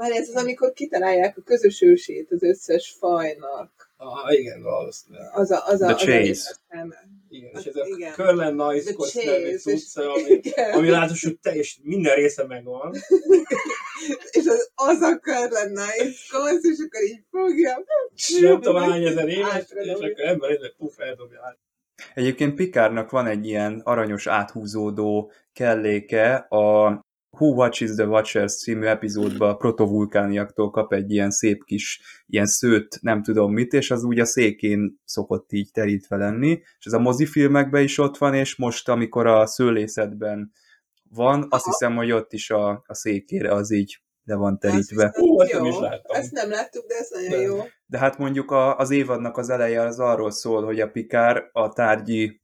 Speaker 3: már ez az, amikor kitalálják a közös ősét az összes fajnak.
Speaker 4: Ah, igen, valószínűleg.
Speaker 3: Az a, az a,
Speaker 2: The
Speaker 3: az a
Speaker 2: Chase.
Speaker 3: aztán-
Speaker 4: Igen, és ez a
Speaker 3: Igen.
Speaker 4: Curl and Nice
Speaker 3: The
Speaker 4: Coast nevű
Speaker 3: Chase, és-
Speaker 4: cucc, ami,
Speaker 3: Igen.
Speaker 4: ami látos, hogy teljes, minden része megvan.
Speaker 3: és az, az a kör lenne, és kosz, és akkor így fogja.
Speaker 4: Nem tudom hány ezer éves, és akkor ember egy puf, eldobja át.
Speaker 2: Egyébként Pikárnak van egy ilyen aranyos áthúzódó kelléke, a Who Watches the Watchers című epizódban a protovulkániaktól kap egy ilyen szép kis ilyen szőt, nem tudom mit, és az úgy a székén szokott így terítve lenni, és ez a mozifilmekben is ott van, és most, amikor a szőlészetben van, azt hiszem, hogy ott is a, a székére az így le van terítve.
Speaker 4: Ó, ezt
Speaker 3: jó.
Speaker 4: nem is láttam.
Speaker 3: Ezt nem láttuk, de ez nagyon
Speaker 4: Nem.
Speaker 3: jó.
Speaker 2: De hát mondjuk a, az évadnak az eleje az arról szól, hogy a Pikár a tárgyi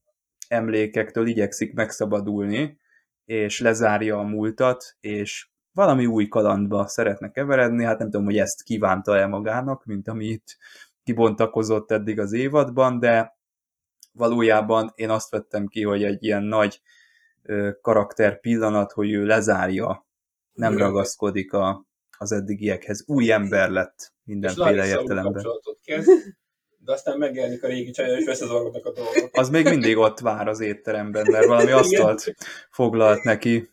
Speaker 2: emlékektől igyekszik megszabadulni, és lezárja a múltat, és valami új kalandba szeretne keveredni, hát nem tudom, hogy ezt kívánta el magának, mint ami itt kibontakozott eddig az évadban, de valójában én azt vettem ki, hogy egy ilyen nagy karakter pillanat, hogy ő lezárja, nem
Speaker 4: Igen.
Speaker 2: ragaszkodik a, az eddigiekhez. Új ember lett mindenféle értelemben.
Speaker 4: De aztán megjelenik a régi csajja, és összezavarodnak a dolgok.
Speaker 2: Az még mindig ott vár az étteremben, mert valami asztalt foglalt neki,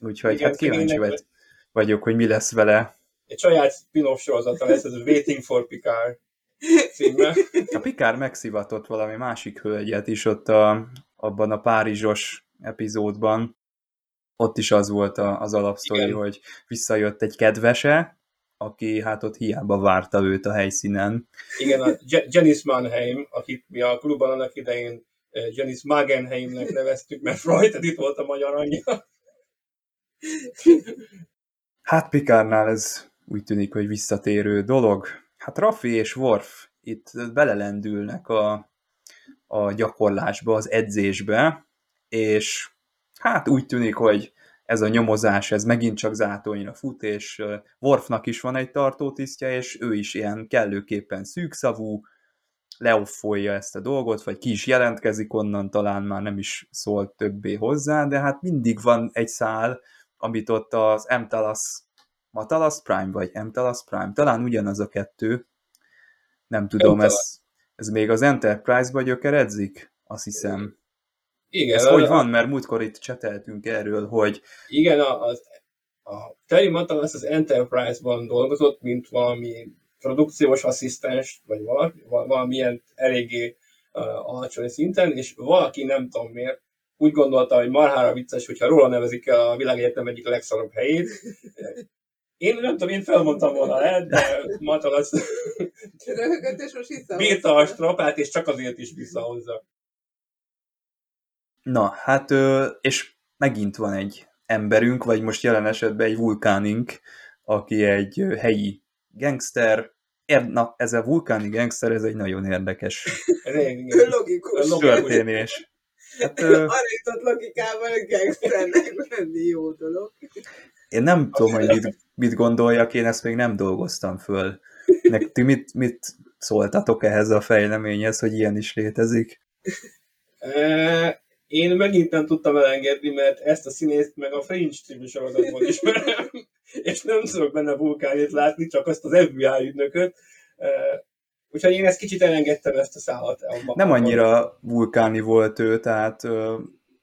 Speaker 2: úgyhogy
Speaker 4: Igen,
Speaker 2: hát kíváncsi vagy, vagyok, hogy mi lesz vele.
Speaker 4: Egy saját spin-off sorozata lesz, ez a Waiting for Picard címmel.
Speaker 2: A Pikár megszivatott valami másik hölgyet is ott a, abban a Párizsos epizódban. Ott is az volt a, az alapsztori,
Speaker 4: Igen.
Speaker 2: hogy visszajött egy kedvese, aki hát ott hiába várta őt a helyszínen.
Speaker 4: Igen, a Janice Mannheim, akit mi a klubban annak idején eh, Janice Magenheimnek neveztük, mert rajta itt volt a magyar anyja.
Speaker 2: Hát Pikárnál ez úgy tűnik, hogy visszatérő dolog. Hát Raffi és Worf itt belelendülnek a, a gyakorlásba, az edzésbe, és hát úgy tűnik, hogy ez a nyomozás, ez megint csak zátonyra fut, és Worfnak is van egy tartótisztje, és ő is ilyen kellőképpen szűkszavú, leoffolja ezt a dolgot, vagy ki is jelentkezik onnan, talán már nem is szólt többé hozzá, de hát mindig van egy szál, amit ott az Mtalas, Matalas Prime, vagy Mtalas Prime, talán ugyanaz a kettő, nem tudom,
Speaker 4: Mtalas.
Speaker 2: ez, ez még az Enterprise-ba gyökeredzik, azt hiszem.
Speaker 4: Igen,
Speaker 2: Ez
Speaker 4: a,
Speaker 2: hogy van, mert múltkor itt cseteltünk erről, hogy
Speaker 4: Igen, a, az, a Terry Matalas az Enterprise-ban dolgozott, mint valami produkciós asszisztens, vagy valami, val- valamilyen eléggé uh, alacsony szinten, és valaki nem tudom miért, úgy gondolta, hogy marhára vicces, hogyha róla nevezik el a világegyetem egyik legszarabb helyét. Én nem tudom, én felmondtam volna le, de Matalas bírta a strapát, és csak azért is visszahozza.
Speaker 2: Na, hát, és megint van egy emberünk, vagy most jelen esetben egy vulkánink, aki egy helyi gangster, Er- na, ez a vulkáni gangster, ez egy nagyon érdekes.
Speaker 3: Logikus.
Speaker 4: Log-
Speaker 2: történés. Hát,
Speaker 3: jutott logikával, hogy gangsternek lenni jó dolog.
Speaker 2: Én nem tudom, hogy mit, mit gondoljak, én ezt még nem dolgoztam föl. Nek, ti mit, mit szóltatok ehhez a fejleményhez, hogy ilyen is létezik?
Speaker 4: Én megint nem tudtam elengedni, mert ezt a színészt meg a Fringe című sorozatból ismerem, és nem tudok benne vulkánét látni, csak azt az FBI ügynököt. Úgyhogy én ezt kicsit elengedtem ezt a szállat.
Speaker 2: Nem annyira vulkáni volt ő, tehát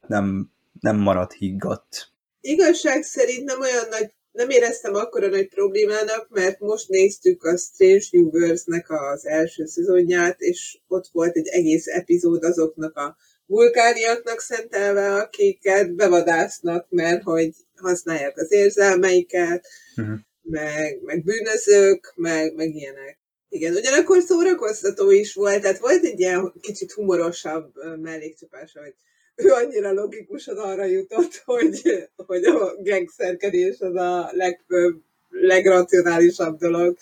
Speaker 2: nem, nem maradt higgadt.
Speaker 3: Igazság szerint nem olyan nagy, nem éreztem akkora nagy problémának, mert most néztük a Strange New Worlds-nek az első szezonját, és ott volt egy egész epizód azoknak a vulkániaknak szentelve, akiket bevadásznak, mert hogy használják az érzelmeiket,
Speaker 2: Mhm.
Speaker 3: meg, meg bűnözők, meg, meg ilyenek. Igen, ugyanakkor szórakoztató is volt, tehát volt egy ilyen kicsit humorosabb ö, mellékcsapása, hogy ő annyira logikusan arra jutott, hogy, hogy a gangsterkedés az a legfőbb, legracionálisabb dolog.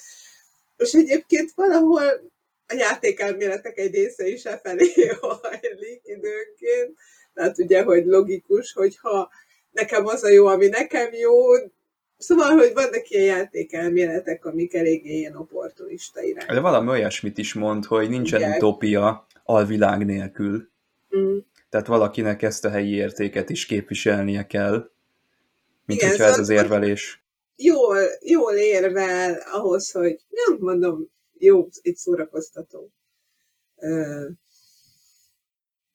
Speaker 3: És egyébként valahol a játékelméletek egy része is e felé hajlik időnként. Tehát ugye, hogy logikus, hogyha nekem az a jó, ami nekem jó, Szóval, hogy vannak ilyen játékelméletek, amik eléggé ilyen opportunista irány.
Speaker 2: De valami olyasmit is mond, hogy nincsen
Speaker 3: Igen.
Speaker 2: utópia alvilág nélkül.
Speaker 3: Mm.
Speaker 2: Tehát valakinek ezt a helyi értéket is képviselnie kell, mint
Speaker 3: Igen,
Speaker 2: hogyha ez
Speaker 3: szóval-
Speaker 2: az érvelés.
Speaker 3: Jól, jól érvel ahhoz, hogy nem mondom, jó, itt szórakoztató. Ö,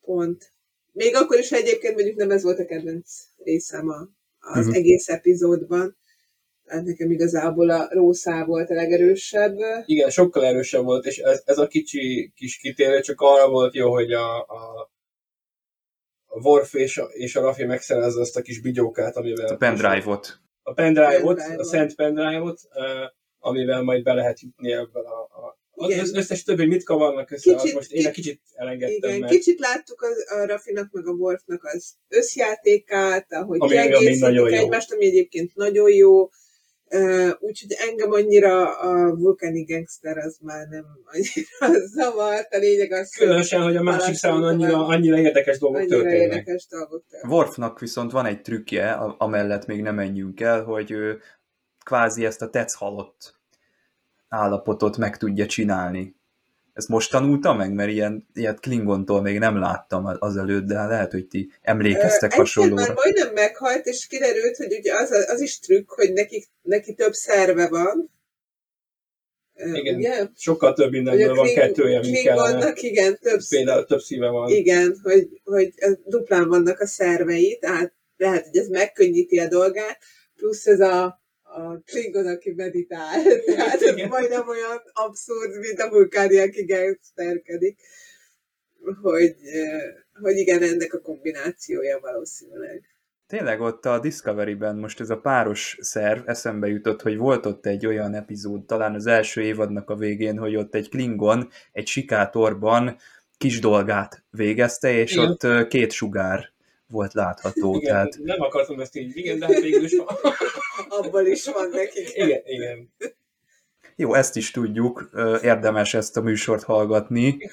Speaker 3: pont. Még akkor is, ha egyébként mondjuk nem ez volt a kedvenc részem a, az
Speaker 2: Mhm.
Speaker 3: egész epizódban. Tehát nekem igazából a Rószá volt a legerősebb.
Speaker 4: Igen, sokkal erősebb volt, és ez, ez a kicsi kis kitérő csak arra volt jó, hogy a, a, a Worf és a, és a Rafi megszerezze azt a kis bigyókát, amivel...
Speaker 2: A pendrive-ot.
Speaker 4: A pendrive-ot, a
Speaker 3: Pendrive-ot.
Speaker 4: szent pendrive-ot, eh, amivel majd be lehet jutni ebből a... a az
Speaker 3: Igen.
Speaker 4: az összes többi, mit kavarnak össze, kicsit, most én egy kicsit elengedtem,
Speaker 3: Igen,
Speaker 4: mert
Speaker 3: kicsit láttuk az, a Rafinak meg a Worfnak az összjátékát, ahogy
Speaker 4: Ami
Speaker 3: kiegészítik
Speaker 4: jó.
Speaker 3: egymást, ami egyébként nagyon jó. Uh, úgyhogy engem annyira a vulkáni gangster az már nem annyira zavart. A lényeg az,
Speaker 4: különösen, hogy a másik számon annyira, annyira érdekes dolgok
Speaker 3: annyira
Speaker 4: történnek.
Speaker 3: érdekes dolgok történnek.
Speaker 2: Worfnak viszont van egy trükkje, amellett még nem menjünk el, hogy ő kvázi ezt a tetsz halott állapotot meg tudja csinálni. Ezt most tanulta meg, mert ilyen, ilyet Klingontól még nem láttam azelőtt, de lehet, hogy ti emlékeztek
Speaker 3: Ö,
Speaker 2: hasonlóra.
Speaker 3: Már majdnem meghalt, és kiderült, hogy ugye az, az is trükk, hogy neki, neki több szerve van.
Speaker 4: Igen.
Speaker 3: Ugye?
Speaker 4: Sokkal több mindenből
Speaker 3: a
Speaker 4: van kettője, mint kellene.
Speaker 3: Klingonnak igen, több,
Speaker 4: Például több szíve van.
Speaker 3: igen, hogy, hogy duplán vannak a szervei, tehát lehet, hogy ez megkönnyíti a dolgát, plusz ez a, a Klingon, aki meditál. Tehát ez majdnem olyan abszurd, mint a vulkáni, aki gangsterkedik. Hogy, eh, hogy igen, ennek a kombinációja valószínűleg.
Speaker 2: Tényleg ott a Discovery-ben most ez a páros szerv eszembe jutott, hogy volt ott egy olyan epizód, talán az első évadnak a végén, hogy ott egy Klingon egy sikátorban kis dolgát végezte, és
Speaker 4: Igen.
Speaker 2: ott ö, két sugár volt látható.
Speaker 4: Igen,
Speaker 2: Tehát
Speaker 4: nem akartam ezt így, igen, de hát végül is
Speaker 3: Abból is van nekik.
Speaker 4: Igen, igen.
Speaker 2: jó, ezt is tudjuk, érdemes ezt a műsort hallgatni.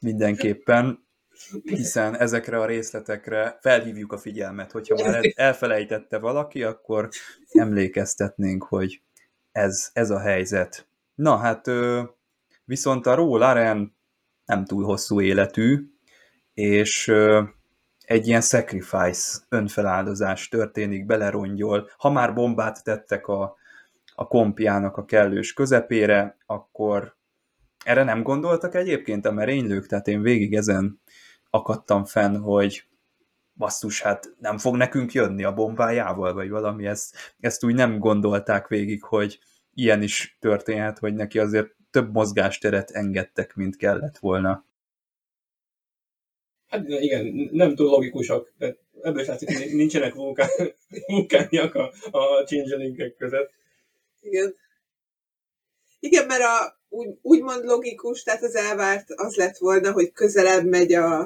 Speaker 2: Mindenképpen, hiszen ezekre a részletekre felhívjuk a figyelmet, hogyha már elfelejtette valaki, akkor emlékeztetnénk, hogy ez, ez a helyzet. Na hát, viszont a Ró Laren nem túl hosszú életű, és egy ilyen sacrifice, önfeláldozás történik, belerongyol. Ha már bombát tettek a, a kompjának a kellős közepére, akkor erre nem gondoltak egyébként a merénylők, tehát én végig ezen akadtam fenn, hogy basszus, hát nem fog nekünk jönni a bombájával, vagy valami, ezt, ezt úgy nem gondolták végig, hogy ilyen is történhet, hogy neki azért több mozgásteret engedtek, mint kellett volna.
Speaker 4: Hát igen, nem túl logikusak, de ebből is látszik, hogy nincsenek vulkán, vulkániak a, a changelingek között.
Speaker 3: Igen. Igen, mert a, úgy, úgymond logikus, tehát az elvárt az lett volna, hogy közelebb megy a,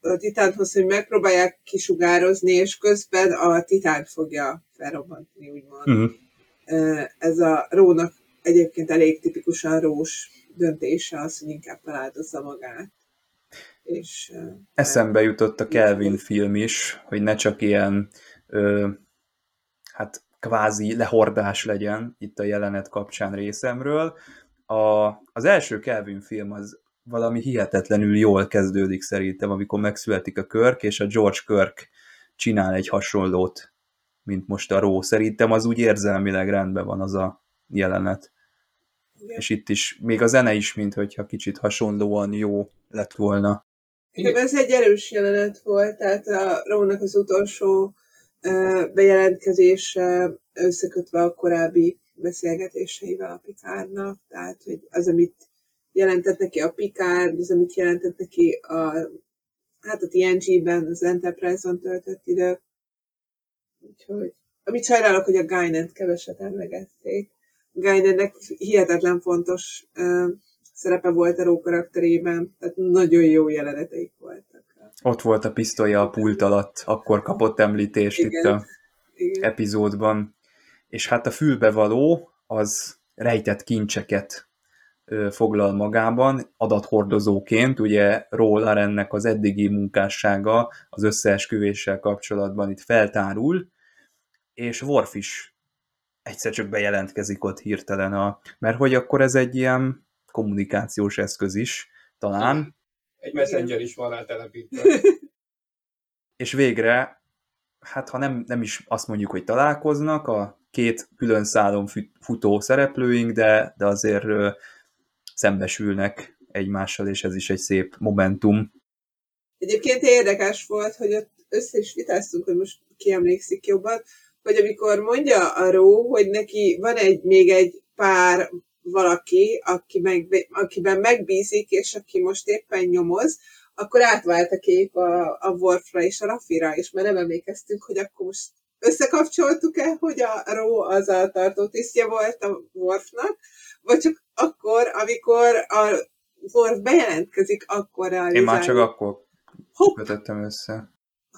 Speaker 3: a titánhoz, hogy megpróbálják kisugározni, és közben a titán fogja felrobbantani, úgymond.
Speaker 2: Uh-huh.
Speaker 3: Ez a rónak egyébként elég tipikusan rós döntése az, hogy inkább feláldozza magát. És,
Speaker 2: Eszembe jutott a Kelvin film is, hogy ne csak ilyen ö, hát kvázi lehordás legyen itt a jelenet kapcsán részemről. A, az első Kelvin film az valami hihetetlenül jól kezdődik szerintem, amikor megszületik a Körk, és a George Körk csinál egy hasonlót, mint most a Ró. Szerintem az úgy érzelmileg rendben van az a jelenet.
Speaker 3: igen.
Speaker 2: És itt is, még a zene is, mint hogyha kicsit hasonlóan jó lett volna.
Speaker 3: Igen, ez egy erős jelenet volt, tehát a Rónak az utolsó bejelentkezése összekötve a korábbi beszélgetéseivel a Pikárnak, tehát hogy az, amit jelentett neki a Pikár, az, amit jelentett neki a, hát a TNG-ben, az Enterprise-on töltött idő. Úgyhogy, amit sajnálok, hogy a Guinan-t keveset emlegették. Guinannek hihetetlen fontos ö, szerepe volt a Ró karakterében, tehát nagyon jó jeleneteik voltak.
Speaker 2: Ott volt a pisztolya a pult alatt, akkor kapott említést
Speaker 3: Igen.
Speaker 2: itt a
Speaker 3: Igen.
Speaker 2: epizódban. És hát a fülbevaló az rejtett kincseket foglal magában, adathordozóként, ugye róla ennek az eddigi munkássága az összeesküvéssel kapcsolatban itt feltárul, és Worf is egyszer csak bejelentkezik ott hirtelen, a, mert hogy akkor ez egy ilyen kommunikációs eszköz is, talán.
Speaker 4: egy messenger is van rá telepítve.
Speaker 2: És végre, hát ha nem, nem is azt mondjuk, hogy találkoznak a két külön szálon futó szereplőink, de, de azért ö, szembesülnek egymással, és ez is egy szép momentum.
Speaker 3: Egyébként érdekes volt, hogy ott össze is vitáztunk, hogy most ki emlékszik jobban, hogy amikor mondja a Ró, hogy neki van egy, még egy pár valaki, aki meg, akiben megbízik, és aki most éppen nyomoz, akkor átvált a kép a, a Worfra és a Rafira, és már nem emlékeztünk, hogy akkor most összekapcsoltuk-e, hogy a Ró az a tartó tisztje volt a Worfnak, vagy csak akkor, amikor a Worf bejelentkezik, akkor a
Speaker 2: Én már csak akkor hopp, kötöttem össze.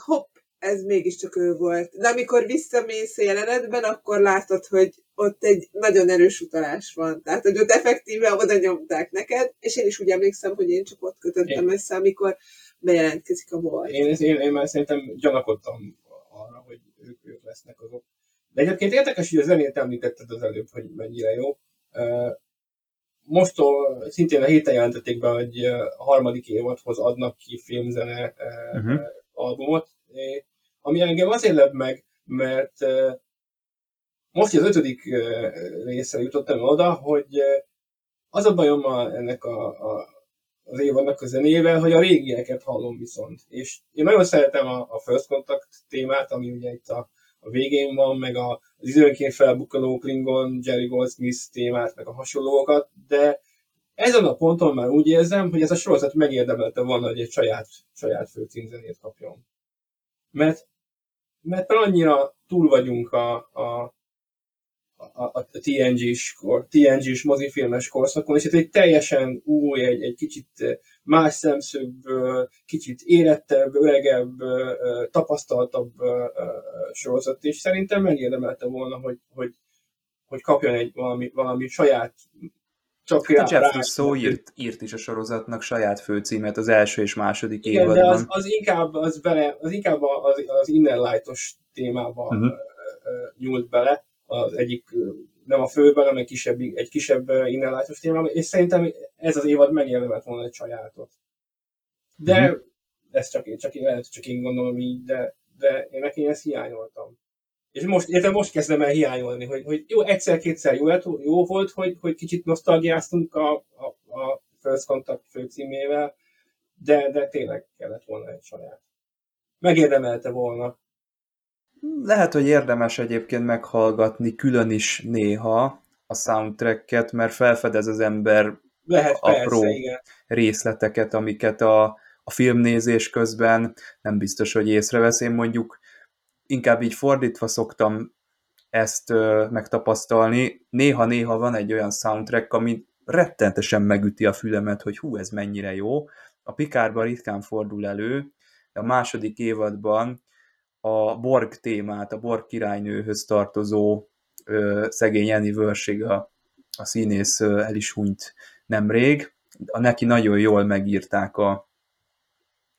Speaker 3: Hopp, ez mégiscsak ő volt. De amikor visszamész a jelenetben, akkor látod, hogy ott egy nagyon erős utalás van. Tehát, hogy ott effektíve oda nyomták neked, és én is úgy emlékszem, hogy én csak ott kötöttem én. össze, amikor bejelentkezik a volt.
Speaker 4: Én, én, én már szerintem gyanakodtam arra, hogy ők, ők lesznek azok. De egyébként érdekes, hogy a zenét említetted az előbb, hogy mennyire jó. Mostól szintén a héten jelentették be, hogy a harmadik évadhoz adnak ki filmzene uh-huh. albumot, ami engem azért lep meg, mert most az ötödik részre jutottam oda, hogy az a bajom a, ennek a, a, az évadnak a zenével, hogy a régieket hallom viszont. És én nagyon szeretem a, a First Contact témát, ami ugye itt a, a végén van, meg a, az időnként felbukkanó Klingon, Jerry Goldsmith témát, meg a hasonlókat, de ezen a ponton már úgy érzem, hogy ez a sorozat megérdemelte volna, hogy egy saját, saját főcímzenét kapjon. Mert, mert annyira túl vagyunk a, a, a, a TNG-s, TNG-s mozifilmes korszakon, és ez egy teljesen új, egy, egy kicsit más szemszögből, kicsit érettebb, öregebb, tapasztaltabb sorozat, és szerintem megérdemelte volna, hogy, hogy, hogy kapjon egy valami, valami saját
Speaker 2: csak hát a Jeff Russo írt, írt is a sorozatnak saját főcímet az első és második
Speaker 4: Igen,
Speaker 2: évadban.
Speaker 4: de az, az, inkább, az, bele, az inkább az, az Inner Light-os témába uh-huh. nyúlt bele, az egyik, nem a főben, hanem egy kisebb, egy kisebb Inner Light-os témába, és szerintem ez az évad megérdemelt volna egy sajátot. De uh-huh. ez csak, csak, lehet, csak én gondolom így, de, de én neki ezt hiányoltam. És most, értem, most kezdem el hiányolni, hogy, hogy jó, egyszer-kétszer jó, jó volt, hogy, hogy kicsit nosztalgiáztunk a, a, a First Contact főcímével, de, de tényleg kellett volna egy saját. Megérdemelte volna.
Speaker 2: Lehet, hogy érdemes egyébként meghallgatni külön is néha a soundtracket, mert felfedez az ember
Speaker 4: Lehet,
Speaker 2: apró
Speaker 4: persze, igen.
Speaker 2: részleteket, amiket a, a filmnézés közben nem biztos, hogy észrevesz. Én mondjuk inkább így fordítva szoktam ezt ö, megtapasztalni. Néha-néha van egy olyan soundtrack, ami rettentesen megüti a fülemet, hogy hú, ez mennyire jó. A Pikárban ritkán fordul elő, a második évadban a Borg témát, a Borg királynőhöz tartozó ö, szegény Annie a, a színész ö, el is hunyt nemrég. A neki nagyon jól megírták a,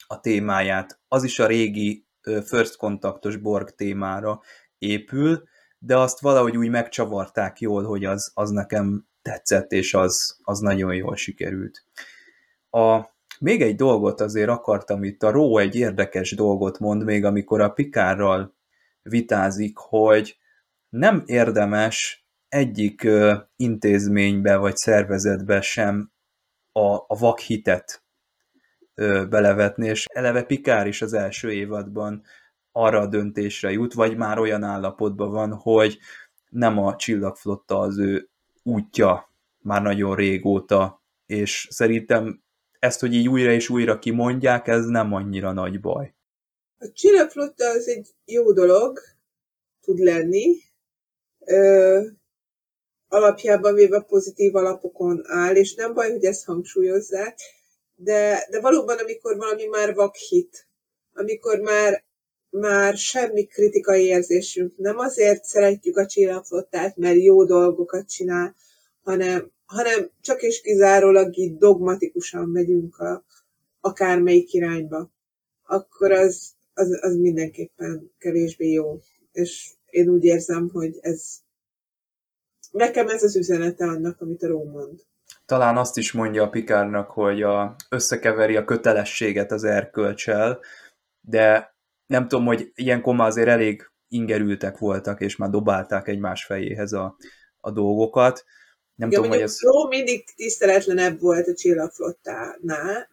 Speaker 2: a témáját. Az is a régi first kontaktos Borg témára épül, de azt valahogy úgy megcsavarták jól, hogy az, az nekem tetszett, és az, az nagyon jól sikerült. A, még egy dolgot azért akartam itt, a Ró egy érdekes dolgot mond még, amikor a Pikárral vitázik, hogy nem érdemes egyik intézménybe vagy szervezetbe sem a, a vakhitet belevetni, és eleve Pikár is az első évadban arra a döntésre jut, vagy már olyan állapotban van, hogy nem a csillagflotta az ő útja már nagyon régóta, és szerintem ezt, hogy így újra és újra kimondják, ez nem annyira nagy baj.
Speaker 3: A csillagflotta az egy jó dolog, tud lenni. Ö, alapjában véve pozitív alapokon áll, és nem baj, hogy ezt hangsúlyozzák, de, de valóban, amikor valami már vakhit, amikor már, már semmi kritikai érzésünk, nem azért szeretjük a csillagflottát, mert jó dolgokat csinál, hanem, hanem csak és kizárólag így dogmatikusan megyünk a, akármelyik irányba, akkor az, az, az mindenképpen kevésbé jó. És én úgy érzem, hogy ez nekem ez az üzenete annak, amit a Róm mond.
Speaker 2: Talán azt is mondja a Pikárnak, hogy a, összekeveri a kötelességet az erkölcsel, de nem tudom, hogy ilyenkor már azért elég ingerültek voltak, és már dobálták egymás fejéhez a, a dolgokat. Nem
Speaker 3: Ja,
Speaker 2: tudom, hogy ez...
Speaker 3: Ró mindig tiszteletlenebb volt a csillagflottánál,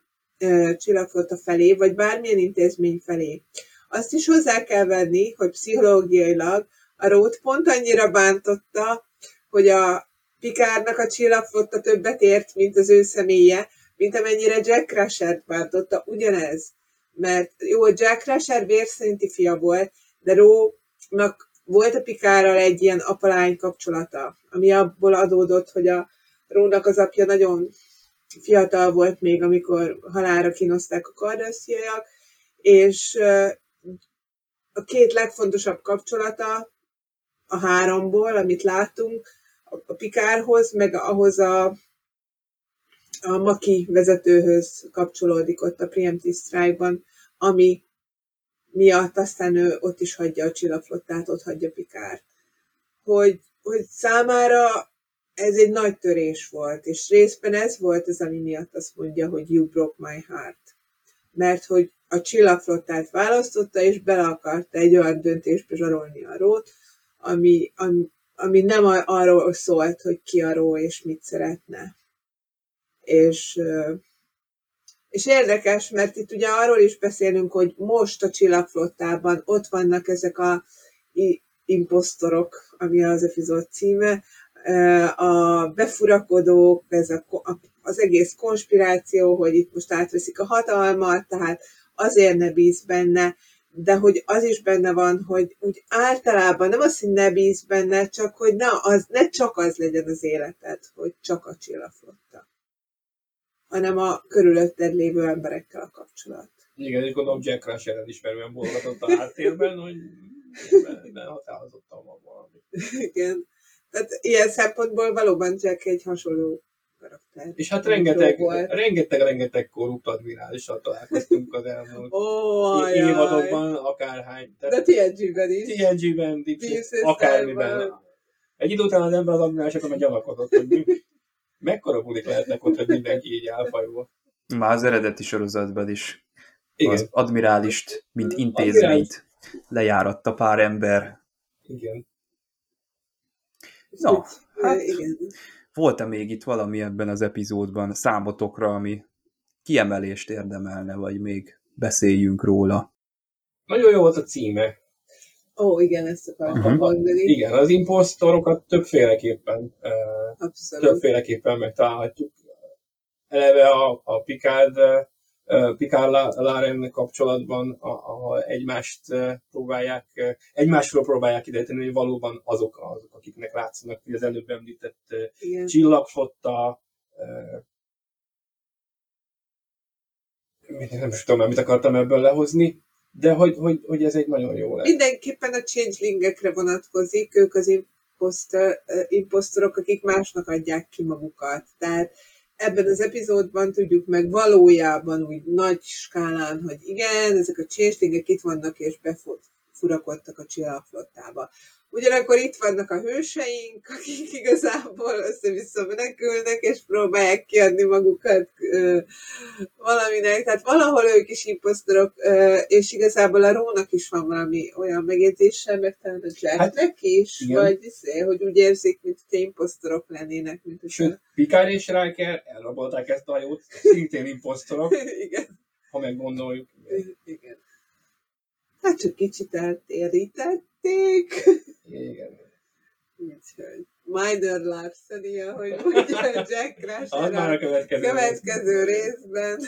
Speaker 3: csillagflotta felé, vagy bármilyen intézmény felé. Azt is hozzá kell venni, hogy pszichológiailag a Rót pont annyira bántotta, hogy a Pikárnak a csillagflotta többet ért, mint az ő személye, mint amennyire Jack Crusher bántotta ugyanez. Mert jó, Jack Crusher vérszerinti fia volt, de Rónak volt a Pikárral egy ilyen apalány kapcsolata, ami abból adódott, hogy a Rónak az apja nagyon fiatal volt még, amikor halára kínozták a kardasziaiak, és a két legfontosabb kapcsolata a háromból, amit láttunk, a Pikárhoz, meg ahhoz a, a Maki vezetőhöz kapcsolódik ott a Preemptive Strike-ban, ami miatt aztán ő ott is hagyja a csillagflottát, ott hagyja Pikárt. Hogy, hogy számára ez egy nagy törés volt, és részben ez volt az, ami miatt azt mondja, hogy you broke my heart. Mert hogy a csillagflottát választotta, és bele akarta egy olyan döntésbe zsarolni a rót, ami, ami, ami nem arról szólt, hogy ki a ró és mit szeretne. És, és érdekes, mert itt ugye arról is beszélünk, hogy most a csillagflottában ott vannak ezek a imposztorok, ami az epizód címe, a befurakodók, ez a, az egész konspiráció, hogy itt most átveszik a hatalmat, tehát azért ne bíz benne, de hogy az is benne van, hogy úgy általában nem az, hogy ne bíz benne, csak hogy na, az, ne csak az legyen az életed, hogy csak a csillagflotta, hanem a körülötted lévő emberekkel a kapcsolat.
Speaker 4: Igen, és gondolom Jack mert olyan bologatott a háttérben, hogy benne határozottan van valami.
Speaker 3: Igen. Tehát ilyen szempontból valóban Jack egy hasonló karakter.
Speaker 4: És hát rengeteg,
Speaker 3: volt.
Speaker 4: rengeteg, rengeteg korrupt admirálissal találkoztunk az elmúlt
Speaker 3: jaj.
Speaker 4: évadokban, akárhány.
Speaker 3: De TNG-ben is.
Speaker 4: TNG-ben, akármiben. Egy idő után az ember az admirálisokon meg gyanakodott, hogy mi, mekkora bulik lehetnek ott, hogy mindenki így elfajul.
Speaker 2: Már az eredeti sorozatban is
Speaker 4: Igen,
Speaker 2: az admirálist, mint intézményt lejáratta pár ember.
Speaker 4: igen.
Speaker 2: Na, hát
Speaker 3: igen.
Speaker 2: Volt-e még itt valami ebben az epizódban számotokra, ami kiemelést érdemelne, vagy még beszéljünk róla?
Speaker 4: Nagyon jó volt a címe.
Speaker 3: Ó, igen, ezt akartam
Speaker 2: Mhm.
Speaker 3: mondani.
Speaker 4: Igen, az imposztorokat többféleképpen,
Speaker 3: Abszolút.
Speaker 4: többféleképpen megtalálhatjuk. Eleve a, a Picard, La- Laren kapcsolatban, ahol egymást próbálják, egymásról próbálják kideríteni, hogy valóban azok, azok akiknek látszanak, hogy az előbb említett
Speaker 3: Igen.
Speaker 4: csillagflotta, mit- nem is tudom mit akartam ebből lehozni, de hogy, hogy, hogy ez egy nagyon jó lesz.
Speaker 3: Mindenképpen a changelingekre vonatkozik, ők az imposztor, imposztorok, akik másnak adják ki magukat. Tehát ebben az epizódban tudjuk meg valójában úgy nagy skálán, hogy igen, ezek a changelingek itt vannak és befurakodtak a csillagflottába. Ugyanakkor itt vannak a hőseink, akik igazából össze-vissza menekülnek, és próbálják kiadni magukat ö, valaminek. Tehát valahol ők is imposztorok, ö, és igazából a Rónak is van valami olyan megjegyzése, meg talán a Jacknek hát, is,
Speaker 4: igen.
Speaker 3: vagy izé, hogy úgy érzik, mint hogy imposztorok lennének, mint
Speaker 4: Sőt, Picard és Riker elrabolták ezt a hajót, szintén imposztorok,
Speaker 3: igen,
Speaker 4: ha meggondoljuk.
Speaker 3: igen. Hát csak kicsit eltérítették.
Speaker 4: Igen.
Speaker 3: Úgyhogy Minor Larceny, ahogy mondja Jack Crusher
Speaker 4: a
Speaker 3: a
Speaker 4: következő.
Speaker 3: következő részben.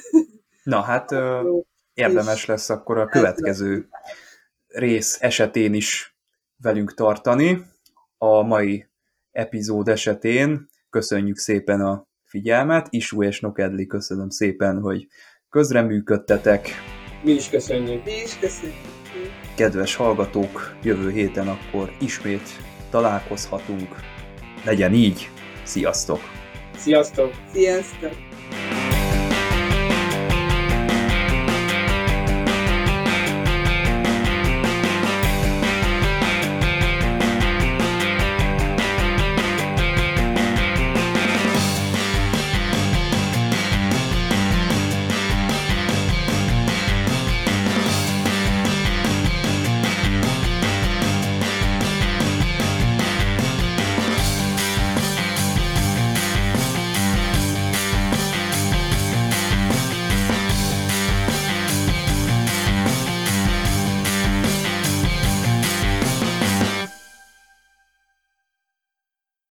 Speaker 2: Na hát ö, érdemes lesz akkor a következő rész esetén is velünk tartani. A mai epizód esetén köszönjük szépen a figyelmet. Isu és Nokedli köszönöm szépen, hogy közreműködtetek.
Speaker 4: Mi is köszönjük.
Speaker 3: Mi is köszönjük.
Speaker 2: Kedves hallgatók, jövő héten akkor ismét találkozhatunk. Legyen így. Sziasztok!
Speaker 4: Sziasztok!
Speaker 3: Sziasztok!